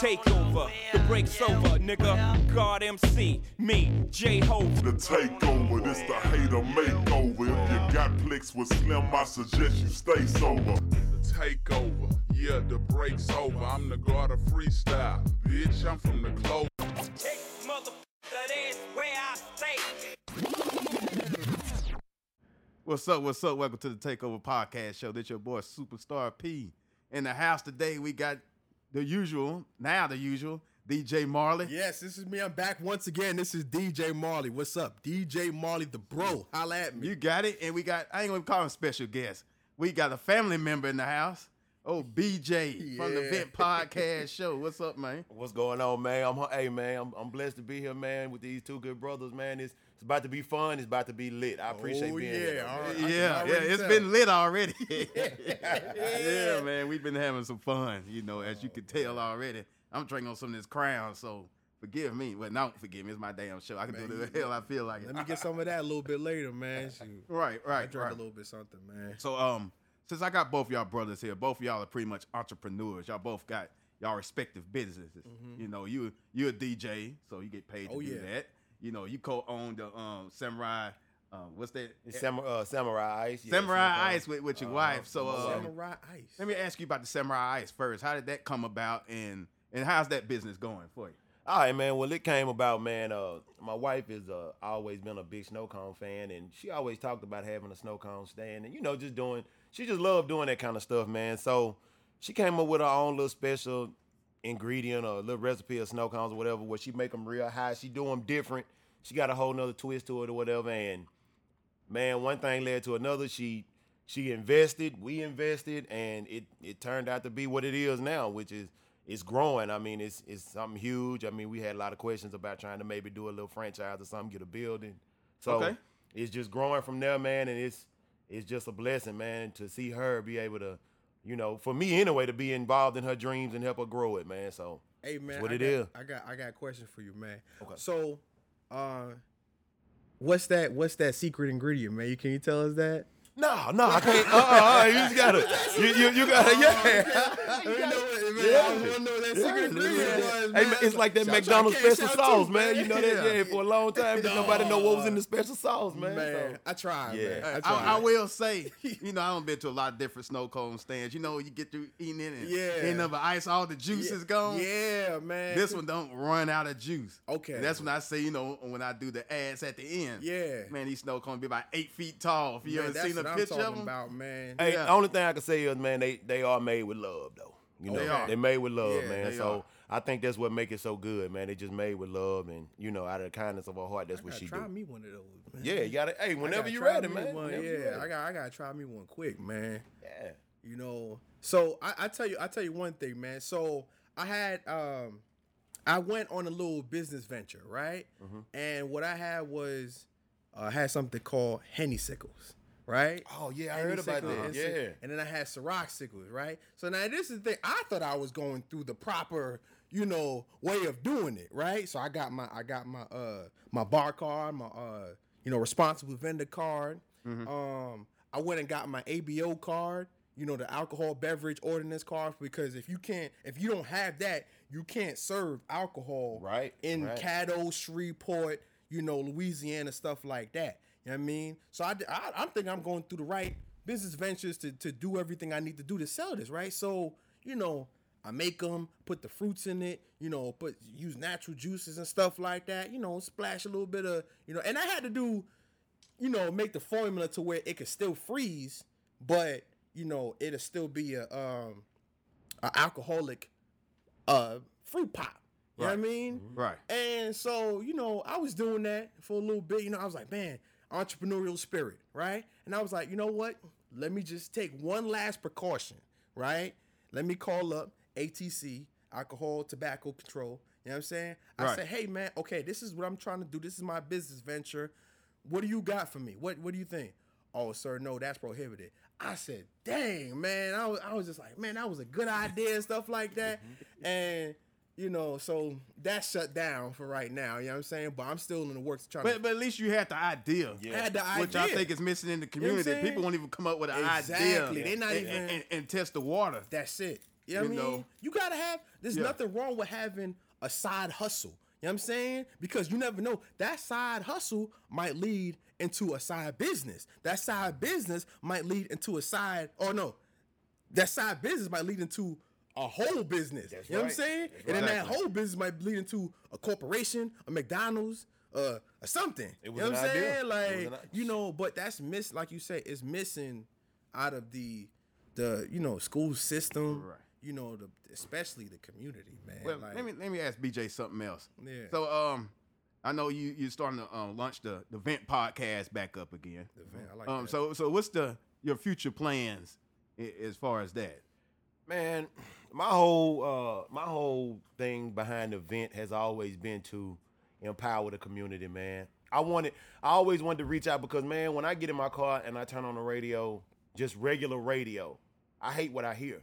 takeover. The break's over, nigga. God MC, me, J Ho. The takeover, this the hater makeover. If you got flicks with Slim, I suggest you stay sober. The takeover, yeah, the break's over. I'm the god of freestyle. Bitch, I'm from the close. Mother, that is where I stay. What's up? What's up? Welcome to the Takeover Podcast Show. This your boy Superstar P. In the house today, we got the usual, now the usual, DJ Marley. Yes, this is me. I'm back once again. This is DJ Marley. What's up? DJ Marley, the bro. Holla at me. You got it. And we got, I ain't gonna call him special guest. We got a family member in the house. Oh, BJ from the Vent Podcast Show. What's up, man? What's going on, man? I'm hey man, I'm, I'm blessed to be here, man, with these two good brothers, man. It's it's about to be fun. It's about to be lit. I appreciate Oh, being yeah. here. All man. right. Yeah, yeah, already it's tell. been lit already. yeah, man, we've been having some fun, you know, as you can tell already. I'm drinking on some of this crown, so forgive me. Well, don't forgive me. It's my damn show. I can do Man, what the hell I feel like. Let me get some of that a little bit later, man. Shoot. Right, I right, drank right. a little bit something, man. So, um, since I got both y'all brothers here, both of y'all are pretty much entrepreneurs. Y'all both got y'all respective businesses. You know, you you a DJ, so you get paid to Mm-hmm. Oh, do yeah. that. You know, you co-owned the um Samurai. Um, what's that? It's Samurai, uh, Samurai Ice. yeah, Samurai Samurai Ice with, with your wife. So, um, Samurai Ice. let me ask you about the Samurai Ice first. How did that come about, and and how's that business going for you? All right, man. Well, it came about, man. Uh, my wife is uh, always been a big snow cone fan, and she always talked about having a snow cone stand, and you know, just doing. She just loved doing that kind of stuff, man. So she came up with her own little special ingredient or a little recipe of snow cones or whatever, where she make them real high. She do them different. She got a whole nother twist to it or whatever, and man, one thing led to another. She she invested, we invested, and it it turned out to be what it is now, which is it's growing. I mean, it's it's something huge. I mean, we had a lot of questions about trying to maybe do a little franchise or something, get a building. So Okay. it's just growing from there, man, and it's it's just a blessing, man, to see her be able to, you know, for me anyway, to be involved in her dreams and help her grow it, man. So Hey man, what I it got, is. I got I got a question for you, man. Okay. So, uh, what's that? What's that secret ingredient, man? You can you tell us that? no, no, I can't. Uh, uh, you just gotta, you, you, you gotta, yeah. I mean, know what, man, Yeah. I was wondering what that secret ingredient was, Hey, man. man, it's like that Shout- shout- McDonald's special sauce, too, man. You know that, yeah, for a long time, did nobody know what was in the special sauce, man. Man, So- I tried, Yeah. man. I I, tried. I will say, you know, I don't been to a lot of different snow cone stands. You know, you get through eating it and Yeah. end up with ice, all the juice is gone. Yeah, man. This one don't run out of juice. Okay. And that's when I say, you know, when I do the ads at the end. Yeah. Man, these snow cones be about eight feet tall. If you Man, ever seen a what I'm picture talking of them, about, man. Hey, Yeah. the only thing I can say is, man, they they are made with love, though. You know, They are. they made with love, Yeah, man. So are. I think that's what make it so good, man. They just made with love, and you know, out of the kindness of her heart, that's I what she try do. me one of those, man. Yeah, you gotta. Hey, whenever gotta you try ready, man. One. Yeah, ready. I got I gotta try me one quick, man. yeah. You know, so I, I tell you, I tell you one thing, man. So I had, um, I went on a little business venture, right? Mm-hmm. And what I had was, uh, I had something called Henny Sickles, right? Oh yeah, I heard about that. And- Yeah. And then I had Ciroc Sickles, right? So now this is the thing. I thought I was going through the proper, you know, way of doing it, right? So I got my, I got my, uh, my bar card, my, uh, you know, responsible vendor card. Hmm. Um, I went and got my ABO card, you know, the alcohol beverage ordinance card, because if you can't, if you don't have that, you can't serve alcohol Right, in right. Caddo, Shreveport, you know, Louisiana, stuff like that. You know what I mean? So I, I, I'm thinking I'm going through the right business ventures to, to do everything I need to do to sell this, right? So, you know, I make them, put the fruits in it, you know, put use natural juices and stuff like that, you know, splash a little bit of, you know, and I had to do, you know, make the formula to where it could still freeze, but you know, it'll still be a um a alcoholic uh fruit pop. You know what I mean? Right. And so, you know, I was doing that for a little bit. You know, I was like, man, entrepreneurial spirit, right? And I was like, you know what? Let me just take one last precaution, right? Let me call up ATC, Alcohol Tobacco Control. You know what I'm saying? I Right. said, hey man, okay, this is what I'm trying to do. This is my business venture. What do you got for me? What What do you think? Oh, sir, no, that's prohibited. I said, dang, man. I was, I was just like, man, that was a good idea and stuff like that. Mm-hmm. and you know, so that's shut down for right now. You know what I'm saying? But I'm still in the works trying But to. but at least you had the idea. I had the idea, Which I think is missing in the know what I'm community. saying? People won't even come up with an Exactly. idea They're not and, even- and, and, and test the water. That's it. You know what I You mean? know. You gotta have. There's Yeah. nothing wrong with having a side hustle. You know what I'm saying? Because you never know. That side hustle might lead into a side business. That side business might lead into a side. Oh no, that side business might lead into a whole business. you know what I'm saying? That's And then that whole business might lead into a corporation, a McDonald's, uh, or something. It you was know what I'm idea. saying? Like you know, but that's miss. Like you say, it's missing out of the the you know school system. Right. You know, the especially the community, man. Well, like, let me let me ask BJ something else. Yeah. So um, I know you you're starting to um, launch the the Vent podcast back up again. The Vent, I like um, that. so so what's the your future plans as far as that? Man, my whole uh my whole thing behind the Vent has always been to empower the community, man. I wanted I always wanted to reach out because man, when I get in my car and I turn on the radio, just regular radio, I hate what I hear.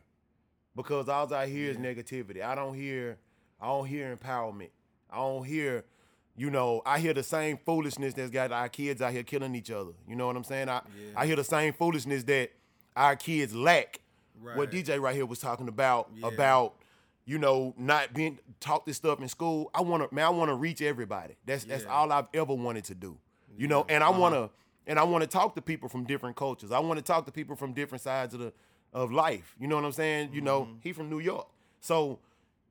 Because all I hear is negativity. I don't hear I don't hear empowerment. I don't hear you know, I hear the same foolishness that's got our kids out here killing each other. You know what I'm saying? I I hear the same foolishness that our kids lack. What DJ right here was talking about Yeah. about you know not being taught this stuff in school. I want to man, I want to reach everybody. That's that's all I've ever wanted to do. You know, and I uh-huh. want to and I want to talk to people from different cultures. I want to talk to people from different sides of the of life. You know what I'm saying? You know, mm-hmm. he from New York. So,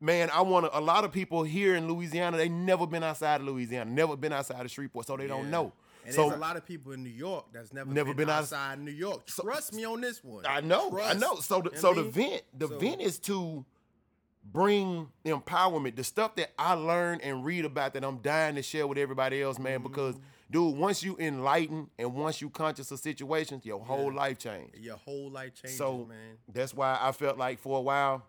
man, I want to a lot of people here in Louisiana, they never been outside of Louisiana, never been outside of Shreveport, so they don't know. And so there's a lot of people in New York that's never, Never been, been outs- outside New York. Trust me on this one. I know, Trust. I know. So the so the vent, the So- vent is to bring empowerment, the stuff that I learn and read about that I'm dying to share with everybody else, man. Mm-hmm. Because dude, once you enlighten and once you conscious of situations, your whole life changed. Your whole life changes, So man. that's why I felt like for a while.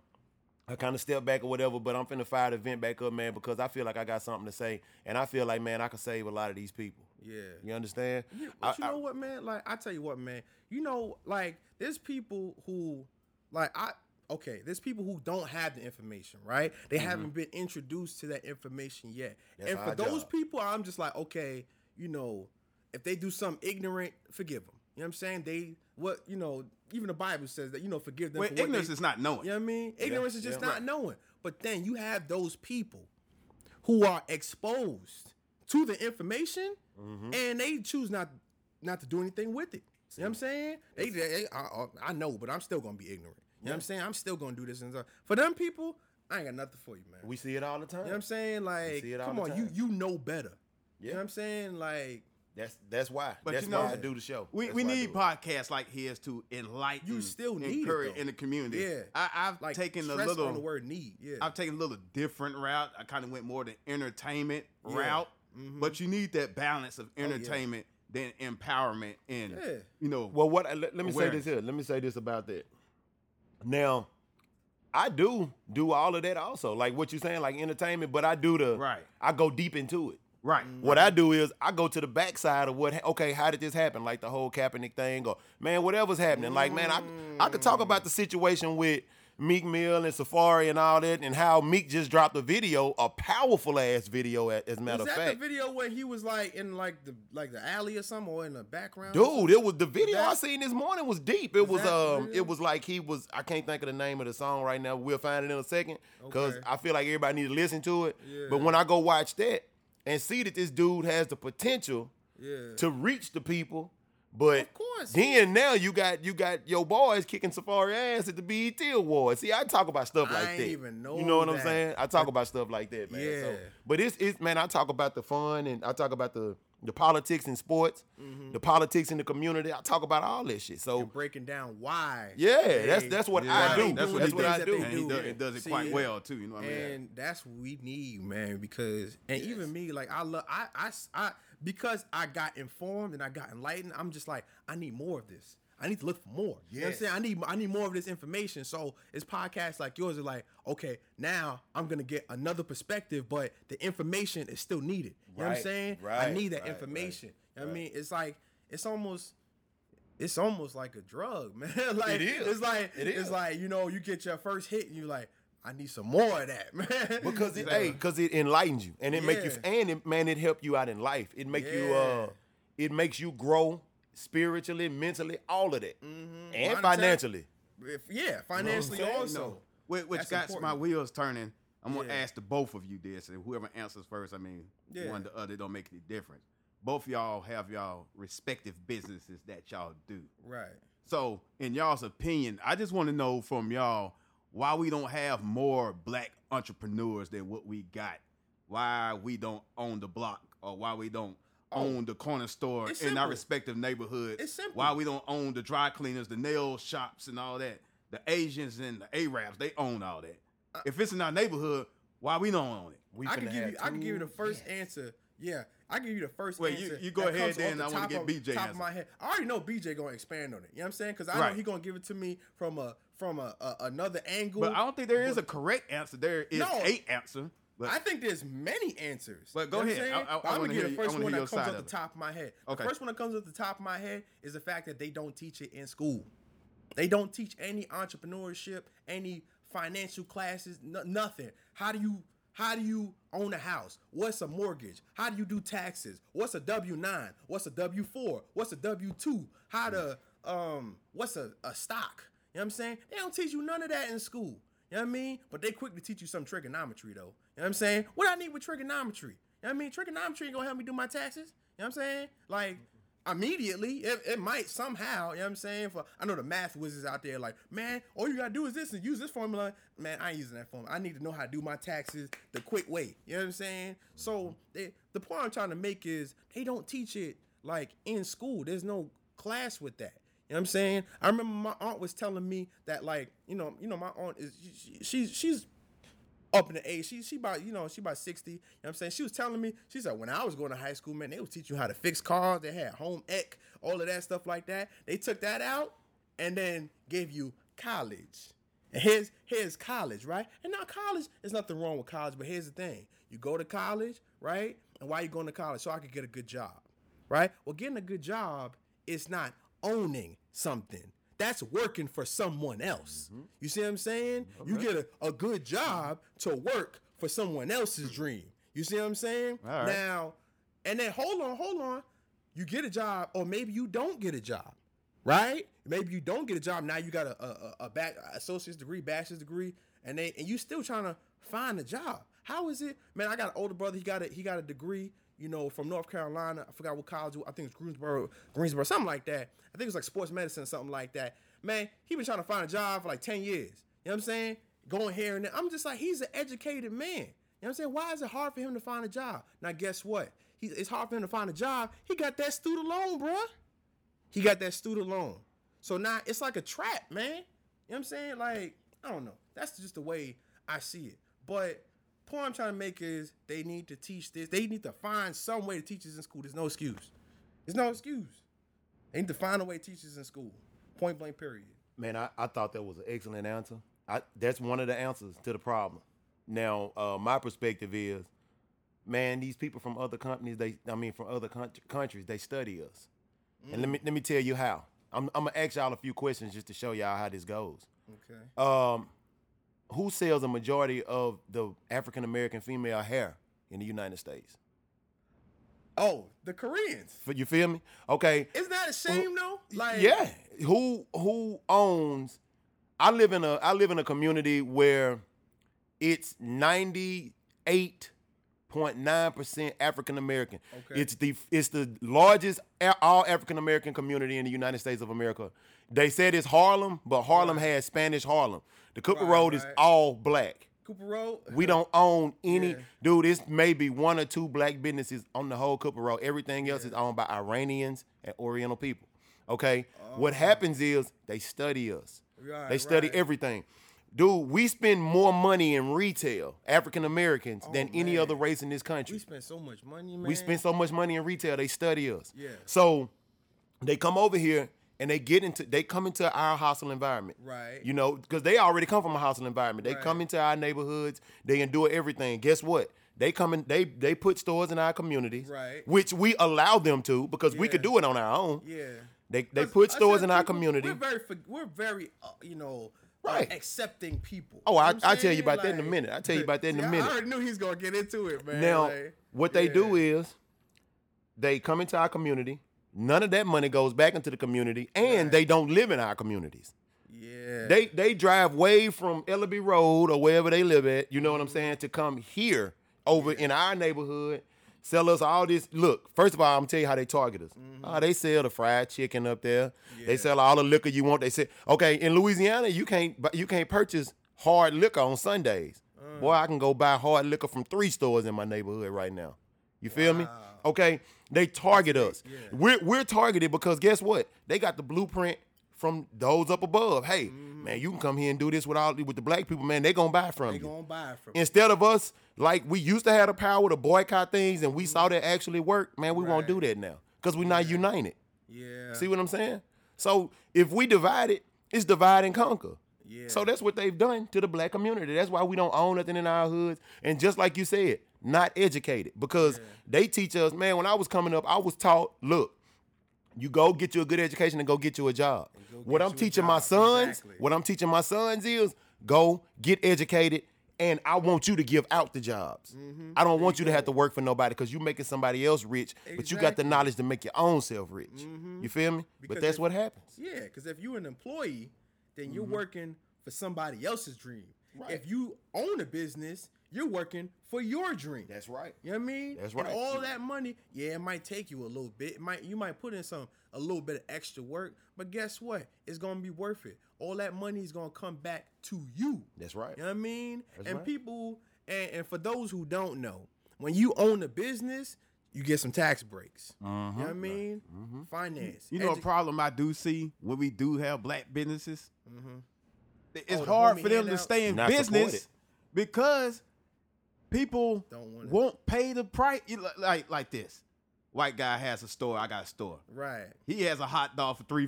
I kind of stepped back or whatever, but I'm finna fire the vent back up, man, because I feel like I got something to say, and I feel like, man, I can save a lot of these people. Yeah. You understand? You, I- but you I- know what, man? Like I tell you what, man. You know, like there's people who, like I. Okay, there's people who don't have the information, right? They haven't been introduced to that information yet. Mm-hmm. That's and for those job. people, I'm just like, okay, you know, if they do something ignorant, forgive them. You know what I'm saying? They what you know, even the Bible says that you know, forgive them. Well, for ignorance they- is not knowing. You know what I mean? Ignorance is just yeah. not Right. knowing. But then you have those people who are exposed to the information Mm-hmm. and they choose not not to do anything with it. You know what I'm saying? They, they I, I- I know, but I'm still gonna be ignorant. You know what I'm saying? I'm still gonna do this and stuff. For them people, I ain't got nothing for you, man. We see it all the time. you know what I'm saying? Like, see it all come the on, you time. you know better. You Yeah. know what I'm saying? Like, That's that's why. But that's you know, why I do the show. We, That's we need podcasts like his to enlighten. You still need it, encourage though. in the community. Yeah. I, I've like taken a little. on the word need. Yeah, I've taken a little different route. I kind of went more the entertainment Yeah. Mm-hmm. but you need that balance of yeah. entertainment then empowerment and Yeah. you know. Well, what? Let, let me say this here. Let me say this about that. Now, I do do all of that also, like what you're saying, like entertainment. But I do the Right. I go deep into it. right. What I do is I go to the backside of what. Okay, how did this happen? Like the whole Kaepernick thing, or man, whatever's happening. Like man, I I could talk about the situation with Meek Mill and Safaree and all that, and how Meek just dropped a video, a powerful ass video, as a matter of was of that fact. the video where he was like in like the like the alley or something, or in the background? Dude, it was the video that- I seen this morning was deep. It was um it was like he was I can't think of the name of the song right now. We'll find it in a second cuz Okay. I feel like everybody need to listen to it. Yeah. But when I go watch that and see that this dude has the potential Yeah. to reach the people, but Of course. then now you got you got your boys kicking Safaree ass at the BET Awards. See, I talk about stuff I like ain't that. even know you know what I'm saying? I talk about stuff like that, man. So, Yeah. but it's it's man, I talk about the fun and I talk about the the politics in sports, Mm-hmm. the politics in the community. I talk about all this shit. So and breaking down why. yeah, they- that's that's what Yeah, I do. they That's, what, I do. and they he does, it does it See, quite well too. You know what I mean? and that's what we need, man. Because and even me, like I love, I, I, I, because I got informed and I got enlightened. I'm just like, I need more of this. I need to look for more. You know what I'm saying? I need, I need more of this information. So it's podcasts like yours are like, okay, now I'm gonna get another perspective, but the information is still needed. You know what I'm saying? Right? I need that right, information. right, You know I mean? It's like, it's almost. It's almost like a drug, man. like It is. It's like It it's like you know you get your first hit and you're like, I need some more of that, man. because it, hey, because it enlightens you and it make you and it, man, it help you out in life. It make you uh, it makes you grow spiritually, mentally, all of that, and Monetary- financially. If, yeah, financially saying? also. No. which, which That's got my wheels turning. I'm gonna Yeah. ask the both of you this, and whoever answers first, I mean, Yeah. one the other don't make any difference. Both y'all have y'all respective businesses that y'all do. Right. So, in y'all's opinion, I just want to know from y'all why we don't have more black entrepreneurs than what we got. Why we don't own the block, or why we don't own the corner store Oh. It's in our respective neighborhoods. It's simple. Why we don't own the dry cleaners, the nail shops, and all that. The Asians and the Arabs, they own all that. Uh, if it's in our neighborhood, why we don't own it? We I can give have you. I can give you the two- first answer. Yeah, I give you the first Well, you- answer. you go ahead comes then, the I wanna get BJ Top answer. of my head. I already know BJ gonna expand on it. You know what I'm saying? Because I Right. know he gonna give it to me from a from a, a another angle. But I don't think there is a correct answer. There is No. a answer. But I think there's many answers. But go You know ahead. I'm? I- I- I I'm wanna gonna you- the first one that comes off the top of my head. Okay. The first one that comes off the top of my head is the fact that they don't teach it in school. They don't teach any entrepreneurship, any financial classes, no, nothing. How do you how do you own a house? What's a mortgage? How do you do taxes? What's a W nine? What's a W four? What's a W two? How to um what's a, a stock? Know what I'm saying? They don't teach you none of that in school. You know what I mean? But they quickly teach you some trigonometry though. You know what I'm saying? What I need with trigonometry? You know what I mean? Trigonometry ain't gonna help me do my taxes. You know what I'm saying? Like immediately, it, it might somehow, you know what I'm saying? For I know the math wizards out there, like, man, all you gotta do is this and use this formula. Man, I ain't using that formula. I need to know how to do my taxes the quick way. You know what I'm saying? So they, the point I'm trying to make is they don't teach it like in school. There's no class with that. You know what I'm saying? I remember my aunt was telling me that, like, you know, you know, my aunt is she, she's she's up in the age. She she about you know she about sixty. You know what I'm saying? She was telling me she said when I was going to high school, man, they would teach you how to fix cars. They had home ec, all of that stuff like that. They took that out and then gave you college. And here's here's college, right? And now college, there's nothing wrong with college, but here's the thing: you go to college, right? And why are you going to college? So I could get a good job, right? Well, getting a good job is not owning something. That's working for someone else. Mm-hmm. You see what I'm saying? You get a, a good job to work for someone else's dream. You see what I'm saying? Right. Now, and then hold on, hold on. You get a job, or maybe you don't get a job, right? Maybe you don't get a job. Now you got a a, a, a back associate's degree, bachelor's degree, and they and you still trying to find a job. How is it, man? I got an older brother. He got a he got a degree, you know, from North Carolina. I forgot what college. I think it's Greensboro, Greensboro, something like that. I think it was like sports medicine, something like that. Man, he been trying to find a job for like ten years. You know what I'm saying? Going here and there. I'm just like, he's an educated man. You know what I'm saying? Why is it hard for him to find a job? Now, guess what? He, it's hard for him to find a job. He got that student loan, bruh. He got that student loan. So now it's like a trap, man. You know what I'm saying? Like, I don't know. That's just the way I see it. But point I'm trying to make is they need to teach this. They need to find some way to teach this in school. There's no excuse. There's no excuse. They need to find a way to teach this in school. Point blank period. Man, I, I thought that was an excellent answer. I, that's one of the answers to the problem. Now, uh, my perspective is, man, these people from other companies, they, I mean, from other coun- countries, they study us. And let me let me tell you how. I'm, I'm gonna ask y'all a few questions just to show y'all how this goes. Okay. Um, who sells a majority of the African American female hair in the United States? Oh, the Koreans. You feel me? Okay. Isn't that a shame though? Like yeah who who owns i live in a i live in a community where it's 98.9% african american Okay. it's the it's the largest all african american community in the united states of america they said it's harlem but harlem has spanish harlem the cooper Right, road is all black Cooper Road. we don't own any Yeah. dude. It's maybe one or two black businesses on the whole Cooper Road. Everything else is owned by Iranians and Oriental people. Okay, oh. what happens is they study us. Oh. Right, they study right. everything. Dude, we spend more money in retail, African Americans, than any Oh, other race in this country. We spend so much money, man. We spend so much money in retail, they study us. Yeah. So they come over here and they get into they come into our hostile environment. Right. You know, because they already come from a hostile environment. They Right. come into our neighborhoods, they endure everything. Guess what? They come in, they they put stores in our communities. Right. Which we allow them to because we could do it on our own. Yeah. They they put stores in our community. We're very, we're very, uh, you know, Right. accepting people. Oh, I- I'll tell you about that in a minute. I'll tell you about that in a minute. I already knew he's gonna get into it, man. Now, like, what they yeah. do is they come into our community. None of that money goes back into the community, and Right. they don't live in our communities. Yeah. They they drive way from Ellerbe Road or wherever they live at, you know what I'm mm-hmm. saying, to come here over in our neighborhood, sell us all this. Look, first of all, I'm gonna tell you how they target us. Oh, they sell the fried chicken up there. They sell all the liquor you want. They say, okay, in Louisiana, you can't you can't purchase hard liquor on Sundays. Mm. Boy, I can go buy hard liquor from three stores in my neighborhood right now. You feel me? Okay, they target us. We're we're targeted because guess what? They got the blueprint from those up above. Hey, mm-hmm. man, you can come here and do this with all with the black people, man. They gonna buy from They you. gonna buy from Instead of us, like we used to have the power to boycott things, and we saw that actually work. Man, we won't do that now because we're not united. Yeah. See what I'm saying? So if we divide it, it's divide and conquer. Yeah. So that's what they've done to the black community. That's why we don't own nothing in our hoods. And just like you said, not educated because they teach us, man, when I was coming up, I was taught, look, you go get you a good education and go get you a job. What I'm teaching my sons, Exactly. what I'm teaching my sons is go get educated and I want you to give out the jobs. Mm-hmm. I don't want you to have to work for nobody because you're making somebody else rich, but you got the Mm-hmm. knowledge to make your own self rich. You feel me? Because but that's if- what happens. Yeah, because if you're an employee, then Mm-hmm. you're working for somebody else's dream. If you own a business, you're working for your dream. That's right. You know what I mean? That's And right. all that money, yeah, it might take you a little bit. It might you might put in some a little bit of extra work, but guess what? It's gonna be worth it. All that money is gonna come back to you. That's right. You know what I mean? That's and right. people and, and for those who don't know, when you own a business, you get some tax breaks. You know what I mean? Finance. Mm-hmm. You know a problem I do see when we do have black businesses? It's Oh, hard for them to stay in Not supported. business because people Don't want won't pay the price. Like like this, white guy has a store. I got a store. Right. He has a hot dog for three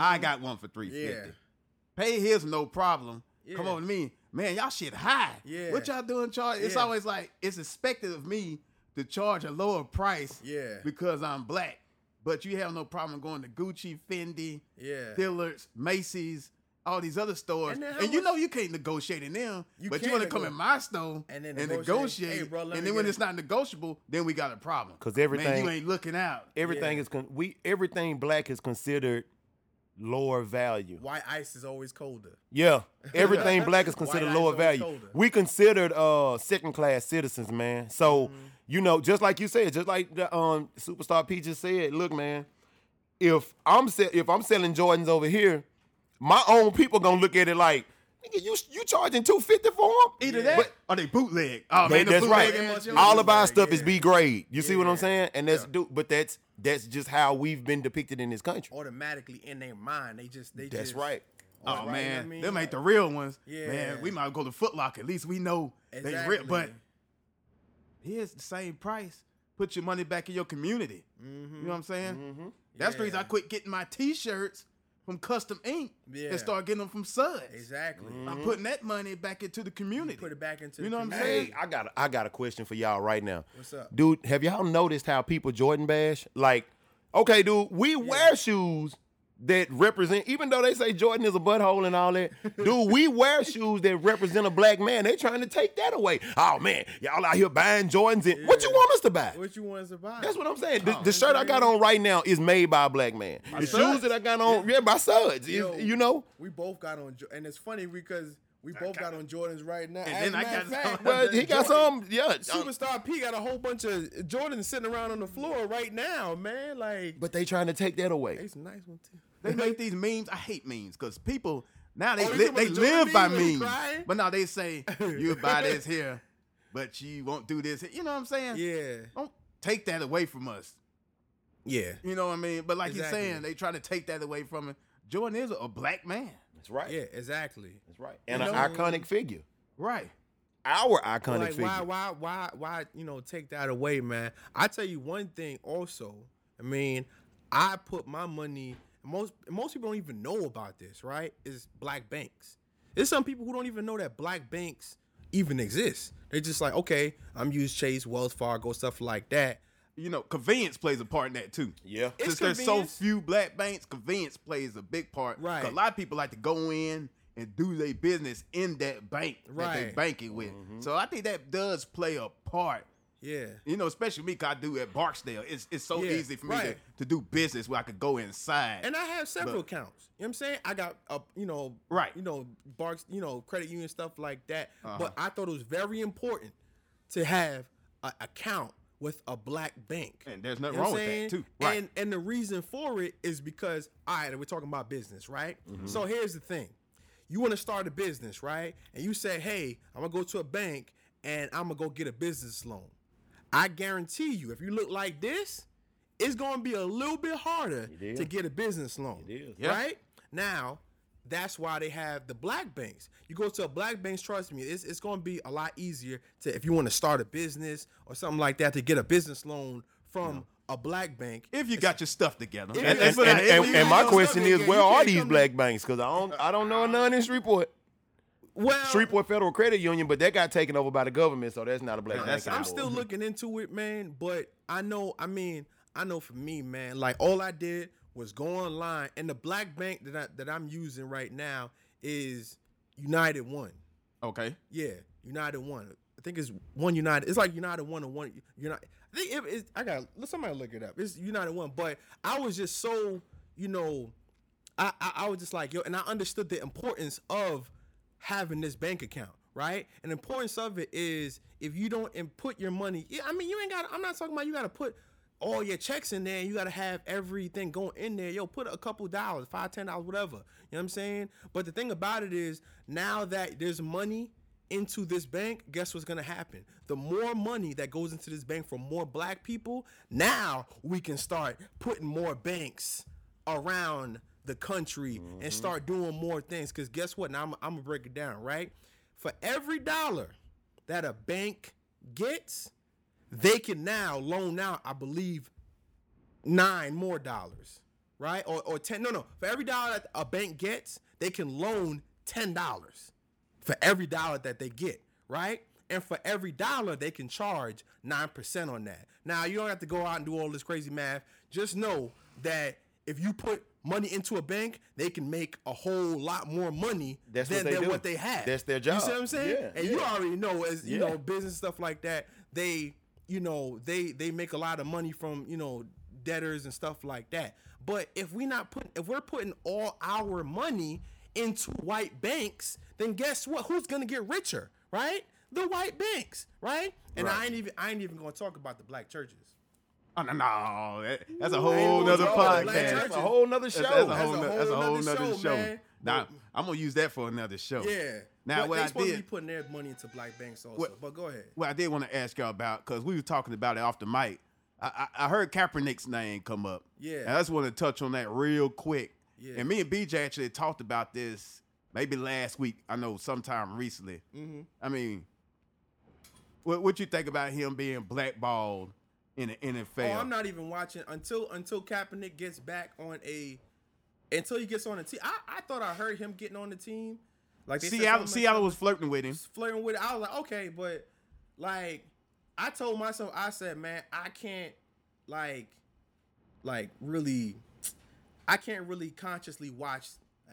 I got one for three fifty. Mm-hmm. Yeah. Pay his no problem. Come Yeah. on to me, man. Y'all shit high. Yeah. What y'all doing? Charge? It's Yeah. always like it's expected of me to charge a lower price. Yeah. Because I'm black. But you have no problem going to Gucci, Fendi, Yeah. Dillard's, Macy's, all these other stores, And and, you know you can't negotiate in them. You but you want to come in my store And and, then negotiate. negotiate, Hey, bro, and then when get it's not negotiable, then we got a problem. Because everything- you ain't looking out. Everything Yeah. is con- we everything black is considered lower value. White ice is always colder. Yeah, everything black is considered ice lower always value. colder. We considered uh second class citizens, man. So Mm-hmm. you know, just like you said, just like the um superstar P just said, look, man, if I'm se- if I'm selling Jordans over here, my own people gonna look at it like, nigga, you you charging two fifty for them? Either that But- or they bootleg. Oh They- man, that's right. bootleg ain't much. All of our bootleg, stuff is. B grade. You see what I'm saying? And that's do, but that's that's just how we've been depicted in this country. Automatically in their mind, they just they That's just right. Oh Right, you know man, what I mean? them ain't the real ones. Yeah. Man, we might go to Foot Locker. At least we know they real. But here's the same price. Put your money back in your community. You know what I'm saying? That's the reason I Mm-hmm. Quit getting my T-shirts from Custom Ink Yeah. and start getting them from Suds. Exactly. I'm mm-hmm. putting that money back into the community. Put it back into You the know what I'm saying? Hey, I got a, I got a question for y'all right now. What's up? Dude, have y'all noticed how people Jordan bash? Like, okay, dude, we wear shoes that represent, even though they say Jordan is a butthole and all that, dude, we wear shoes that represent a black man. They trying to take that away. Oh man, y'all out here buying Jordans. And, What you want us to buy? What you want us to buy? That's what I'm saying. The, Oh, the shirt I got on right now is made by a black man. The Suds. shoes that I got on, yeah, by Suds. Is- Yo, you know, we both got on, and it's funny because we both got on Jordans right now. And As then a I matter got fact, some- well, he got Jordan- some, yeah. uh, Superstar P got a whole bunch of Jordans sitting around on the floor right now, man. Like, But they trying to take that away. they some nice ones too. They make these memes. I hate memes because people now they Oh, li- they about the Jordan live by meme memes. But now they say you buy this here, but you won't do this. here." You know what I'm saying? Yeah, Don't take that away from us. yeah, You know what I mean? But like Exactly. you're saying, they try to take that away from him. Jordan is a black man, That's right. yeah, exactly. That's right. And You an know- iconic figure. right? Our iconic like figure. why why why why you know take that away man i tell you one thing also i mean i put my money most most people don't even know about this right is black banks there's some people who don't even know that black banks even exist they're just like okay i'm use chase wells fargo stuff like that You know, convenience plays a part in that too. Yeah. It's Since there's so few black banks, convenience plays a big part. Right. A lot of people like to go in and do their business in that bank that they Right. banking with. So I think that does play a part Yeah. You know, especially me, 'cause I do at Barksdale. It's it's so Yeah, easy for me right. to, to do business where I could go inside. And I have several But- accounts. You know what I'm saying? I got a you know Right. you know barks you know credit union stuff like that. Uh-huh. But I thought it was very important to have an account with a black bank. And there's nothing You know wrong what with that, too. Right. And and the reason for it is because all right, we're talking about business, right? Mm-hmm. So here's the thing. You want to start a business, right? And you say, "Hey, I'm going to go to a bank and I'm going to go get a business loan." I guarantee you, if you look like this, it's going to be a little bit harder to get a business loan. It is. Yeah. Right? Now, that's why they have the black banks. You go to a black banks, trust me, it's, it's going to be a lot easier to if you want to start a business or something like that to get a business loan from a black bank. if you got your stuff together. And, and, and, and- you and my question is, it, where are these come black banks? Because I don't, I don't know none in Shreveport. Well, Shreveport Federal Credit Union, but that got taken over by the government, so that's not a black bank. I'm still looking into it, man. But I know, I mean, I know for me, man. Like all I did was go online, and the black bank that I, that I'm using right now is United One. okay. Yeah, United One. I think it's one United. It's like United One and one United. I think it, it's, I got let somebody look it up. It's United One, but I was just so you know, I, I I was just like yo, and I understood the importance of having this bank account, right? And the importance of it is if you don't input your money. I mean you ain't got. I'm not talking about you got to put all your checks in there. You got to have everything going in there. Yo, put a couple dollars, five, ten dollars, whatever. You know what I'm saying? But the thing about it is now that there's money into this bank, guess what's gonna happen? The more money that goes into this bank for more black people, now we can start putting more banks around the country and mm-hmm. start doing more things. Cause guess what? Now I'm, I'm gonna break it down, right? For every dollar that a bank gets, they can now loan out, I believe, nine more dollars, right? Or, or 10, no, no. For every dollar that a bank gets, they can loan $10 for every dollar that they get, right? And for every dollar, they can charge 9% on that. Now, you don't have to go out and do all this crazy math. Just know that if you put money into a bank, they can make a whole lot more money That's than, what they than what they have. That's their job. You see what I'm saying? Yeah, and you already know, as you Yeah. know, business stuff like that, they, you know, they they make a lot of money from you know debtors and stuff like that. But if we not putting, if we're putting all our money into white banks, then guess what? Who's gonna get richer, right? The white banks, right? And I ain't even I ain't even gonna talk about the black churches. Oh, no, no, that- that's a whole nother podcast. That's a whole nother show. That's, that's a That's whole, a whole that's a whole nother nother show, show. But- I'm gonna use that for another show. Yeah. Now but what they I supposed to be putting their money into black banks also. What- but go ahead. what I did want to ask y'all about, because we were talking about it off the mic. I, I, I heard Kaepernick's name come up. Yeah. And I just want to touch on that real quick. Yeah. And me and BJ actually talked about this maybe last week. I know sometime recently. Mm-hmm. I mean, what what you think about him being blackballed in the NFL? Oh, I'm not even watching until until Kaepernick gets back on a until he gets on the team. I, I thought I heard him getting on the team. Like they said Seattle, Seattle like was flirting with him. flirting with it. I was like, okay, but like I told myself, I said, man, I can't like like really I can't really consciously watch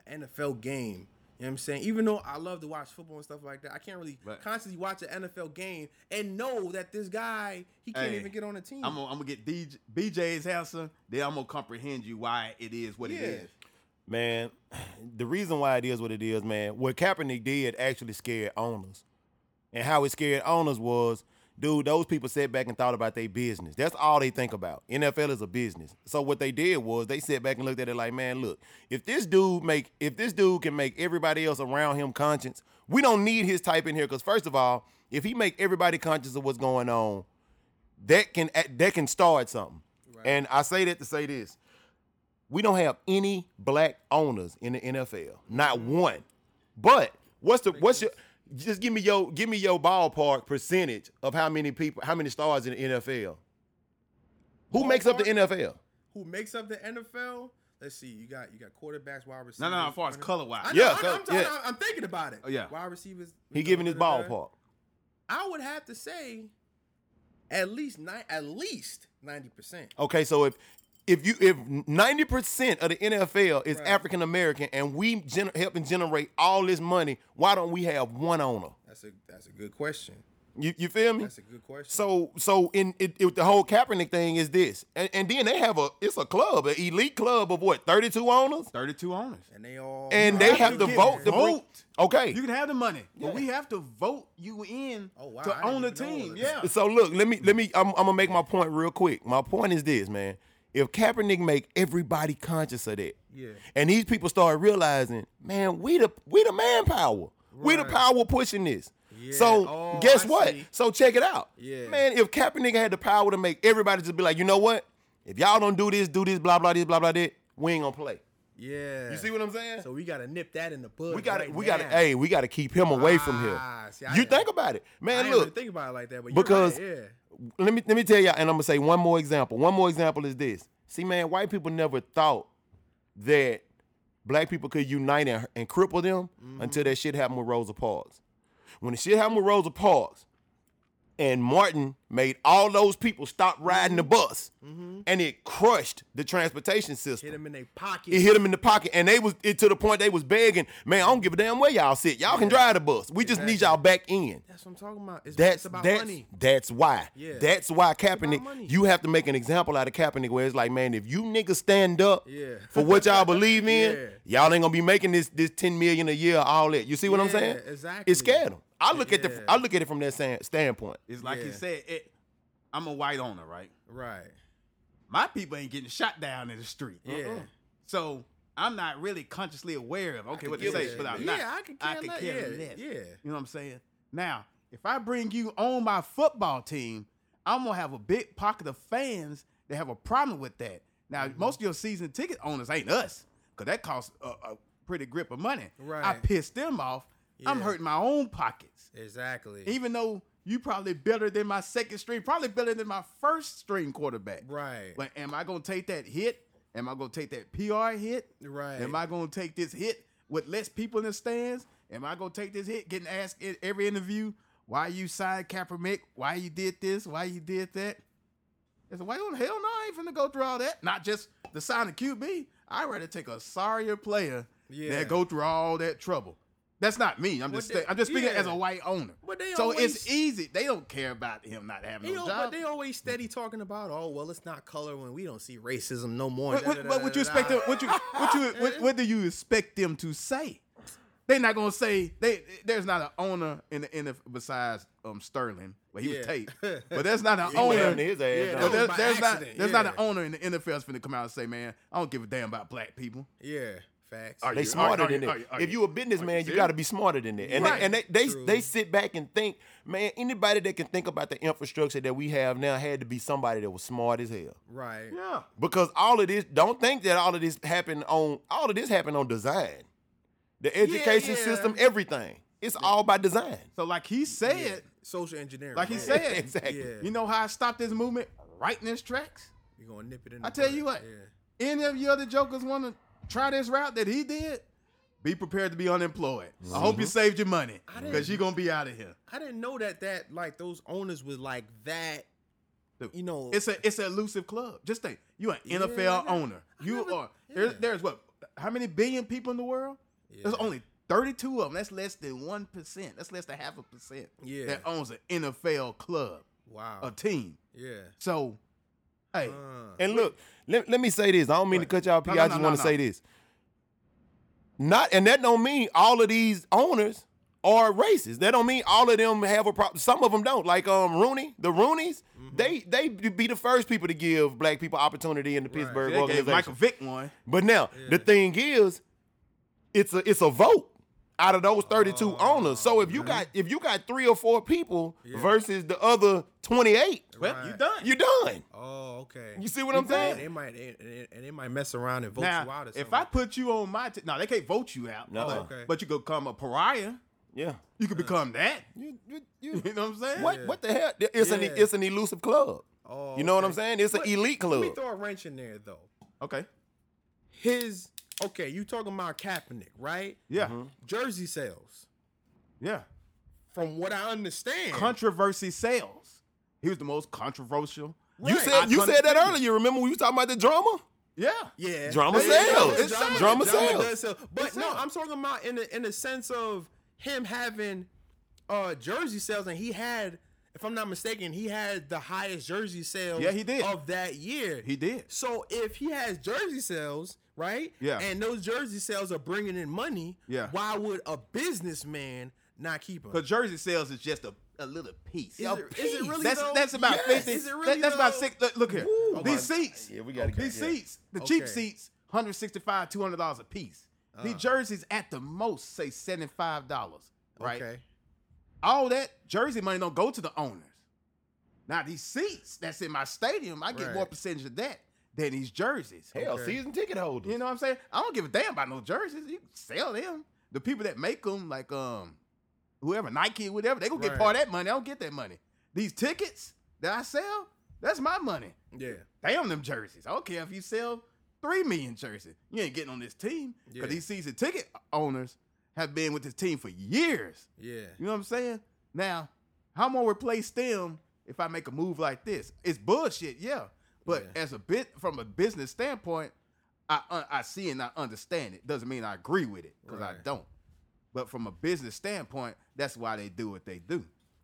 an NFL game. You know what I'm saying? Even though I love to watch football and stuff like that, I can't really Right. consciously watch an NFL game and know that this guy he can't Hey, even get on the team. I'm gonna, I'm gonna get DJ, BJ's answer. Then I'm gonna comprehend you why it is what it Yeah. is. Man, the reason why it is what it is, man, what Kaepernick did actually scared owners. And how it scared owners was, dude, those people sat back and thought about their business. That's all they think about. NFL is a business. So what they did was they sat back and looked at it like, man, look, if this dude make if this dude can make everybody else around him conscious, we don't need his type in here. Cause first of all, if he make everybody conscious of what's going on, that can that can start something. And I say that to say this we don't have any black owners in the NFL, not one. But what's the what's your just give me your give me your ballpark percentage of how many people how many stars in the NFL? Who makes up the NFL? Who makes up the NFL? Let's see. You got you got quarterbacks, wide receivers. No, no, no as far as color wise. I know, Yeah, I, so- I'm, yeah. I'm thinking about it. Oh, yeah. wide receivers. He giving his ballpark. I would have to say, at least nine, at least ninety percent. Okay, so if if you if ninety percent of the NFL is Right. African American and we gen- helping generate all this money, why don't we have one owner? That's a that's a good question. You you feel me? That's a good question. So so in it, it- the whole Kaepernick thing is this, and, and then they have a it's a club, an elite club of what thirty two owners, 32 owners. and they all and they have have to to vote. To bring, vote. okay, You can have the money, but we have to vote you in Oh, wow, to I own the even know all team. Yeah. So look, let me let me. I'm, I'm gonna make my point real quick. My point is this, man. If Kaepernick make everybody conscious of that, Yeah. and these people start realizing, man, we the we the manpower, we the Right. power pushing this. Yeah. So Oh, guess I what? see. So check it out. Yeah. man. If Kaepernick had the power to make everybody just be like, you know what? If y'all don't do this, do this, blah blah this, blah blah that, we ain't gonna play. Yeah. You see what I'm saying? So we gotta nip that in the bud. we gotta, right we gotta, now. hey, we gotta keep him away from here. Ah, see, I you think about it, I man. didn't Look, think about it like that, but because right, yeah. Let me let me tell y'all, and I'm gonna say one more example. One more example is this. See, man, white people never thought that black people could unite and, and cripple them Mm-hmm. until that shit happened with Rosa Parks. When the shit happened with Rosa Parks, and Martin made all those people stop riding the bus, and it crushed the transportation system. Mm-hmm. Hit them in their pocket. It hit them in the pocket, and they was it to the point they was begging, man, I don't give a damn where y'all sit. Y'all can drive the bus. We just need y'all back in. That's what I'm talking about. It's, That's it's about that's money. that's why. Yeah. That's why Kaepernick. You have to make an example out of Kaepernick, where it's like, man, if you niggas stand up Yeah. for what y'all believe in, Yeah. y'all ain't gonna be making this this ten million a year, all that. You see what I'm Yeah, saying? exactly. It scared them. I look at the I look at it from that stand- standpoint. It's like you said, it, I'm a white owner, right? Right. My people ain't getting shot down in the street. Yeah. So I'm not really consciously aware of okay what to give a say, shit. but I'm Yeah, not. I can care less. care Yeah, less. yeah. You know what I'm saying? Now, if I bring you on my football team, I'm gonna have a big pocket of fans that have a problem with that. Now, Mm-hmm. most of your season ticket owners ain't us, cause that costs a, a pretty grip of money. Right. I Right. pissed them off. I'm hurting my own pockets. Exactly. Even though you probably better than my second string, probably better than my first string quarterback. Right. But am I gonna take that hit? Am I gonna take that PR hit? Right. Am I gonna take this hit with less people in the stands? Am I gonna take this hit getting asked in every interview why you signed Kaepernick? Why you did this? Why you did that? I said, well, hell no, I ain't finna go through all that. Not just the sign of QB. I'd rather take a sorrier player Yeah. than go through all that trouble. That's not me. I'm just they- saying, I'm just speaking yeah. as a white owner. But they so always- it's easy. They don't care about him not having a no job. but they always steady talking about, oh well, it's not color when we don't see racism no more. What, what, what would you expect them? What you what you what, what do you expect them to say? They're not gonna say they. There's not an owner in the NFL besides um Sterling, but he was taped. But there's not an He owner. his ass, Yeah, though. that But was there- there's not accident, there's not an owner in the NFL that's finna come out and say, man, I don't give a damn about black people. Yeah, facts. Are They you- smarter are than you- that. are you- are if you- you a businessman, you serious? got to be smarter than that. And Right. they, and they they, True. they sit back and think, man, anybody that can think about the infrastructure that we have now had to be somebody that was smart as hell. Right. Yeah. Because all of this, don't think that all of this happened on all of this happened on design. The education yeah. system, everything. It's all by design. So like he said, Yeah. Social engineering. like he man. said, Exactly. Yeah. You know how I stopped this movement right in its tracks. You're gonna nip it in. The I the tell bud. you what, Yeah. any of you other jokers want to try this route that he did, be prepared to be unemployed. I hope you mm-hmm. saved your money because you're gonna be out of here. I didn't know that that like those owners was like that. You know, It's a it's an elusive club. Just think, you're an NFL I never- owner. I You never- are. There's, yeah. there's what? How many billion people in the world? There's only 32 of them. That's less than one percent. That's less than half a percent. Yeah. That owns an NFL club, wow. a team. yeah. So, hey, Uh, And look, let, let me say this. I don't mean to cut y'all. No, no, I just no, want to say this. Not, and that don't mean all of these owners are racist. That don't mean all of them have a problem. Some of them don't. Like um Rooney, the Rooneys, Mm-hmm. they they be the first people to give black people opportunity in the Pittsburgh gave organization. Michael Vick one. But now the thing is, it's a it's a vote out of those 32 Oh, owners. So if you got if you got three or four people versus the other 28, Well, Right. you done. you done. oh, okay. You see what I'm And saying? they might and, and- and they might mess around and vote now, you out. Or if. I put you on my team, no, they can't vote you out. No. but, Okay. but you could become a pariah. Yeah. You could become that. You, you, You you, know what I'm saying? what what the hell? It's an it's an elusive club. Oh, You know what I'm saying? It's an But elite Let me club. throw a wrench in there though. Okay. His okay, you talking about Kaepernick, right? Yeah. Mm-hmm. Jersey sales. Yeah. From what I understand, Controversy sales. He was the most controversial. You Right. said you said that figure. earlier. Remember when we was talking about the drama? Yeah. yeah, Drama There you sells. go. It's selling. Drama sales. does sell. But It no, sells. I'm talking about in the in the sense of him having uh jersey sales, and he had, if I'm not mistaken, he had the highest jersey sales. Yeah, he did. of that year. He did. So if he has jersey sales, right? Yeah. And those jersey sales are bringing in money. Yeah. Why would a businessman not keep them? Because jersey sales is just a, a little piece. Is A it piece. really that's though? that's about Yes. fifty. Is it that- really that's about six. Look, look here. Woo. These seats. Yeah, we gotta- These yeah. seats. The cheap seats, 165 two hundred dollars a piece. Uh. These jerseys at the most say seventy five dollars. Right. Okay. All that jersey money don't go to the owners. Now these seats that's in my stadium, I get Right. more percentage of that than these jerseys. Hell, Okay. season ticket holders. You know what I'm saying? I don't give a damn about no jerseys. You can sell them. The people that make them, like um, whoever Nike, whatever, they gonna get part of that money. I don't get that money. These tickets that I sell, that's my money. Yeah. Damn them jerseys. I don't care if you sell three million jerseys. You ain't getting on this team because Yeah. these season ticket owners have been with this team for years. Yeah. You know what I'm saying? Now, how am I gonna replace them if I make a move like this? It's bullshit, yeah. But Yeah. as a bit from a business standpoint, I I see and I understand it. Doesn't mean I agree with it because I don't. But from a business standpoint, that's why they do what they do.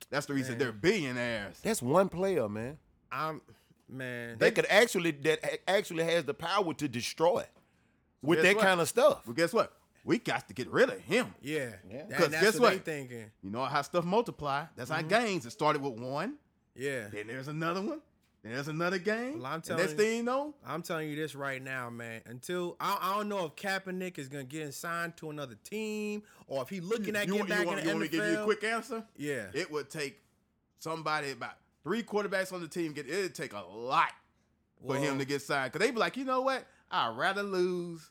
That's the reason Man. they're billionaires. That's one player, man. I'm man. They could actually that actually has the power to destroy with that what? kind of stuff. Well, guess what? We got to get rid of him. yeah. Yeah. 'Cause that's guess what, what? they thinking. You know how stuff multiply. That's Mm-hmm. how gains. It started with one, Yeah. then there's another one, then there's another game. Well, I'm telling next you- thing you know, I'm telling you this right now, man. Until I, I don't know if Kaepernick is gonna get signed to another team or if he looking at you, getting want, back you, want, in you the want NFL. me to give you a quick answer? Yeah. It would take somebody about three quarterbacks on the team get it'd take a lot for him to get signed. Cause they'd be like, you know what? I'd rather lose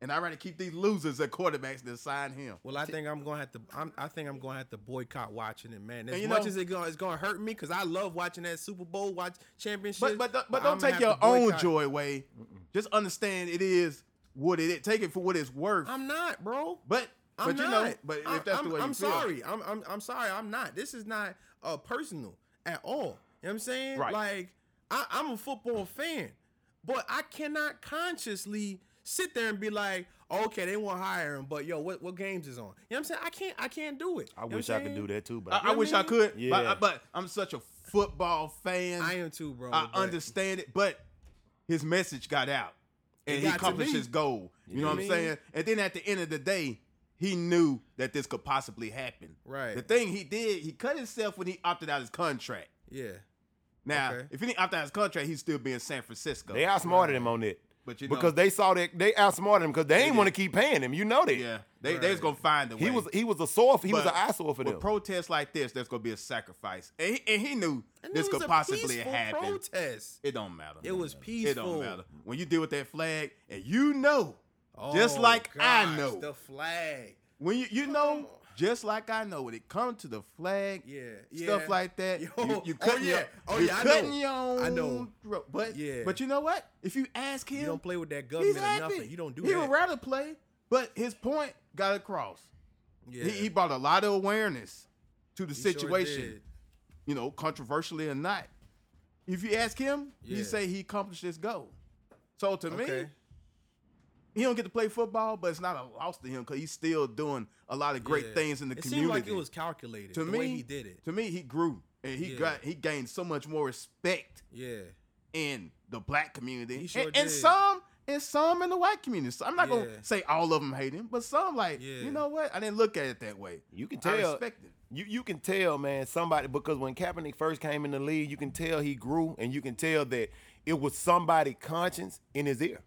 and I'd rather keep these losers at quarterbacks than sign him. Well, I think I'm gonna have to. I'm, I think I'm gonna have to boycott watching it, man. As And you much know- as it gonna, it's gonna hurt me because I love watching that Super Bowl, watch championship. But but but don't I'ma take your own joy away. Just understand it is what it is. Take it for what it's worth. I'm not, bro. but I'm but you not. know, but I'm, if that's I'm, the way I'm you feel, sorry. I'm, I'm I'm sorry. I'm not. This is not uh personal at all. You know what I'm saying? Right. Like I, I'm a football fan, but I cannot consciously sit there and be like, okay, they won't hire him, but yo, what, what games is on? You know what I'm saying? I can't I can't do it. I You know wish I could do that too, but I, I know wish what I I could. Yeah. But, but I'm such a football fan. I am too, bro. I but- understand it, but his message got out and It he accomplished his goal. You know what I'm mean? saying? And then at the end of the day, he knew that this could possibly happen. Right. The thing he did, he cut himself when he opted out his contract. Yeah. Now, Okay. if he didn't opt out his contract, he'd still be in San Francisco. they outsmarted him on that. But you know- because they saw that they outsmarted him because they ain't want to keep paying him. You know that. yeah, they they was gonna find a way. He was he was a sore. He was an But eyesore for with them. protests like this, there's gonna be a sacrifice, and he, and he knew And this could possibly peaceful happen. Protest. It don't matter. It was It peaceful. It don't matter when you deal with that flag, and you know, just Oh, like I know, the flag. when you you know, just like I know, when it comes to the flag, Yeah, stuff yeah. like that, Yo, you, you oh, cutting yeah. your, Oh, you yeah, I cutting know. your own. I know. throat. But Yeah. but you know what? If you ask him, You don't play with that he's government or nothing. You don't do he that. would rather play, but his point got across. yeah. He, he brought a lot of awareness to the He situation. did. you know, controversially or not. If you ask him, Yeah. he say he accomplished his goal. So to me, Okay. He don't get to play football, but it's not a loss to him because he's still doing a lot of great Yeah. things in the community. it community. seemed like it was calculated. to the me, way he did it. To me, he grew and he Yeah. got he gained so much more respect Yeah. in the black community He sure and, and did. some and some in the white community. So I'm not Yeah. gonna say all of them hate him, but some like Yeah. you know what? I didn't look at it that way. You can I tell. respect it. You you can tell, man, somebody because when Kaepernick first came in the league, you can tell he grew, and you can tell that it was somebody conscience in his ear.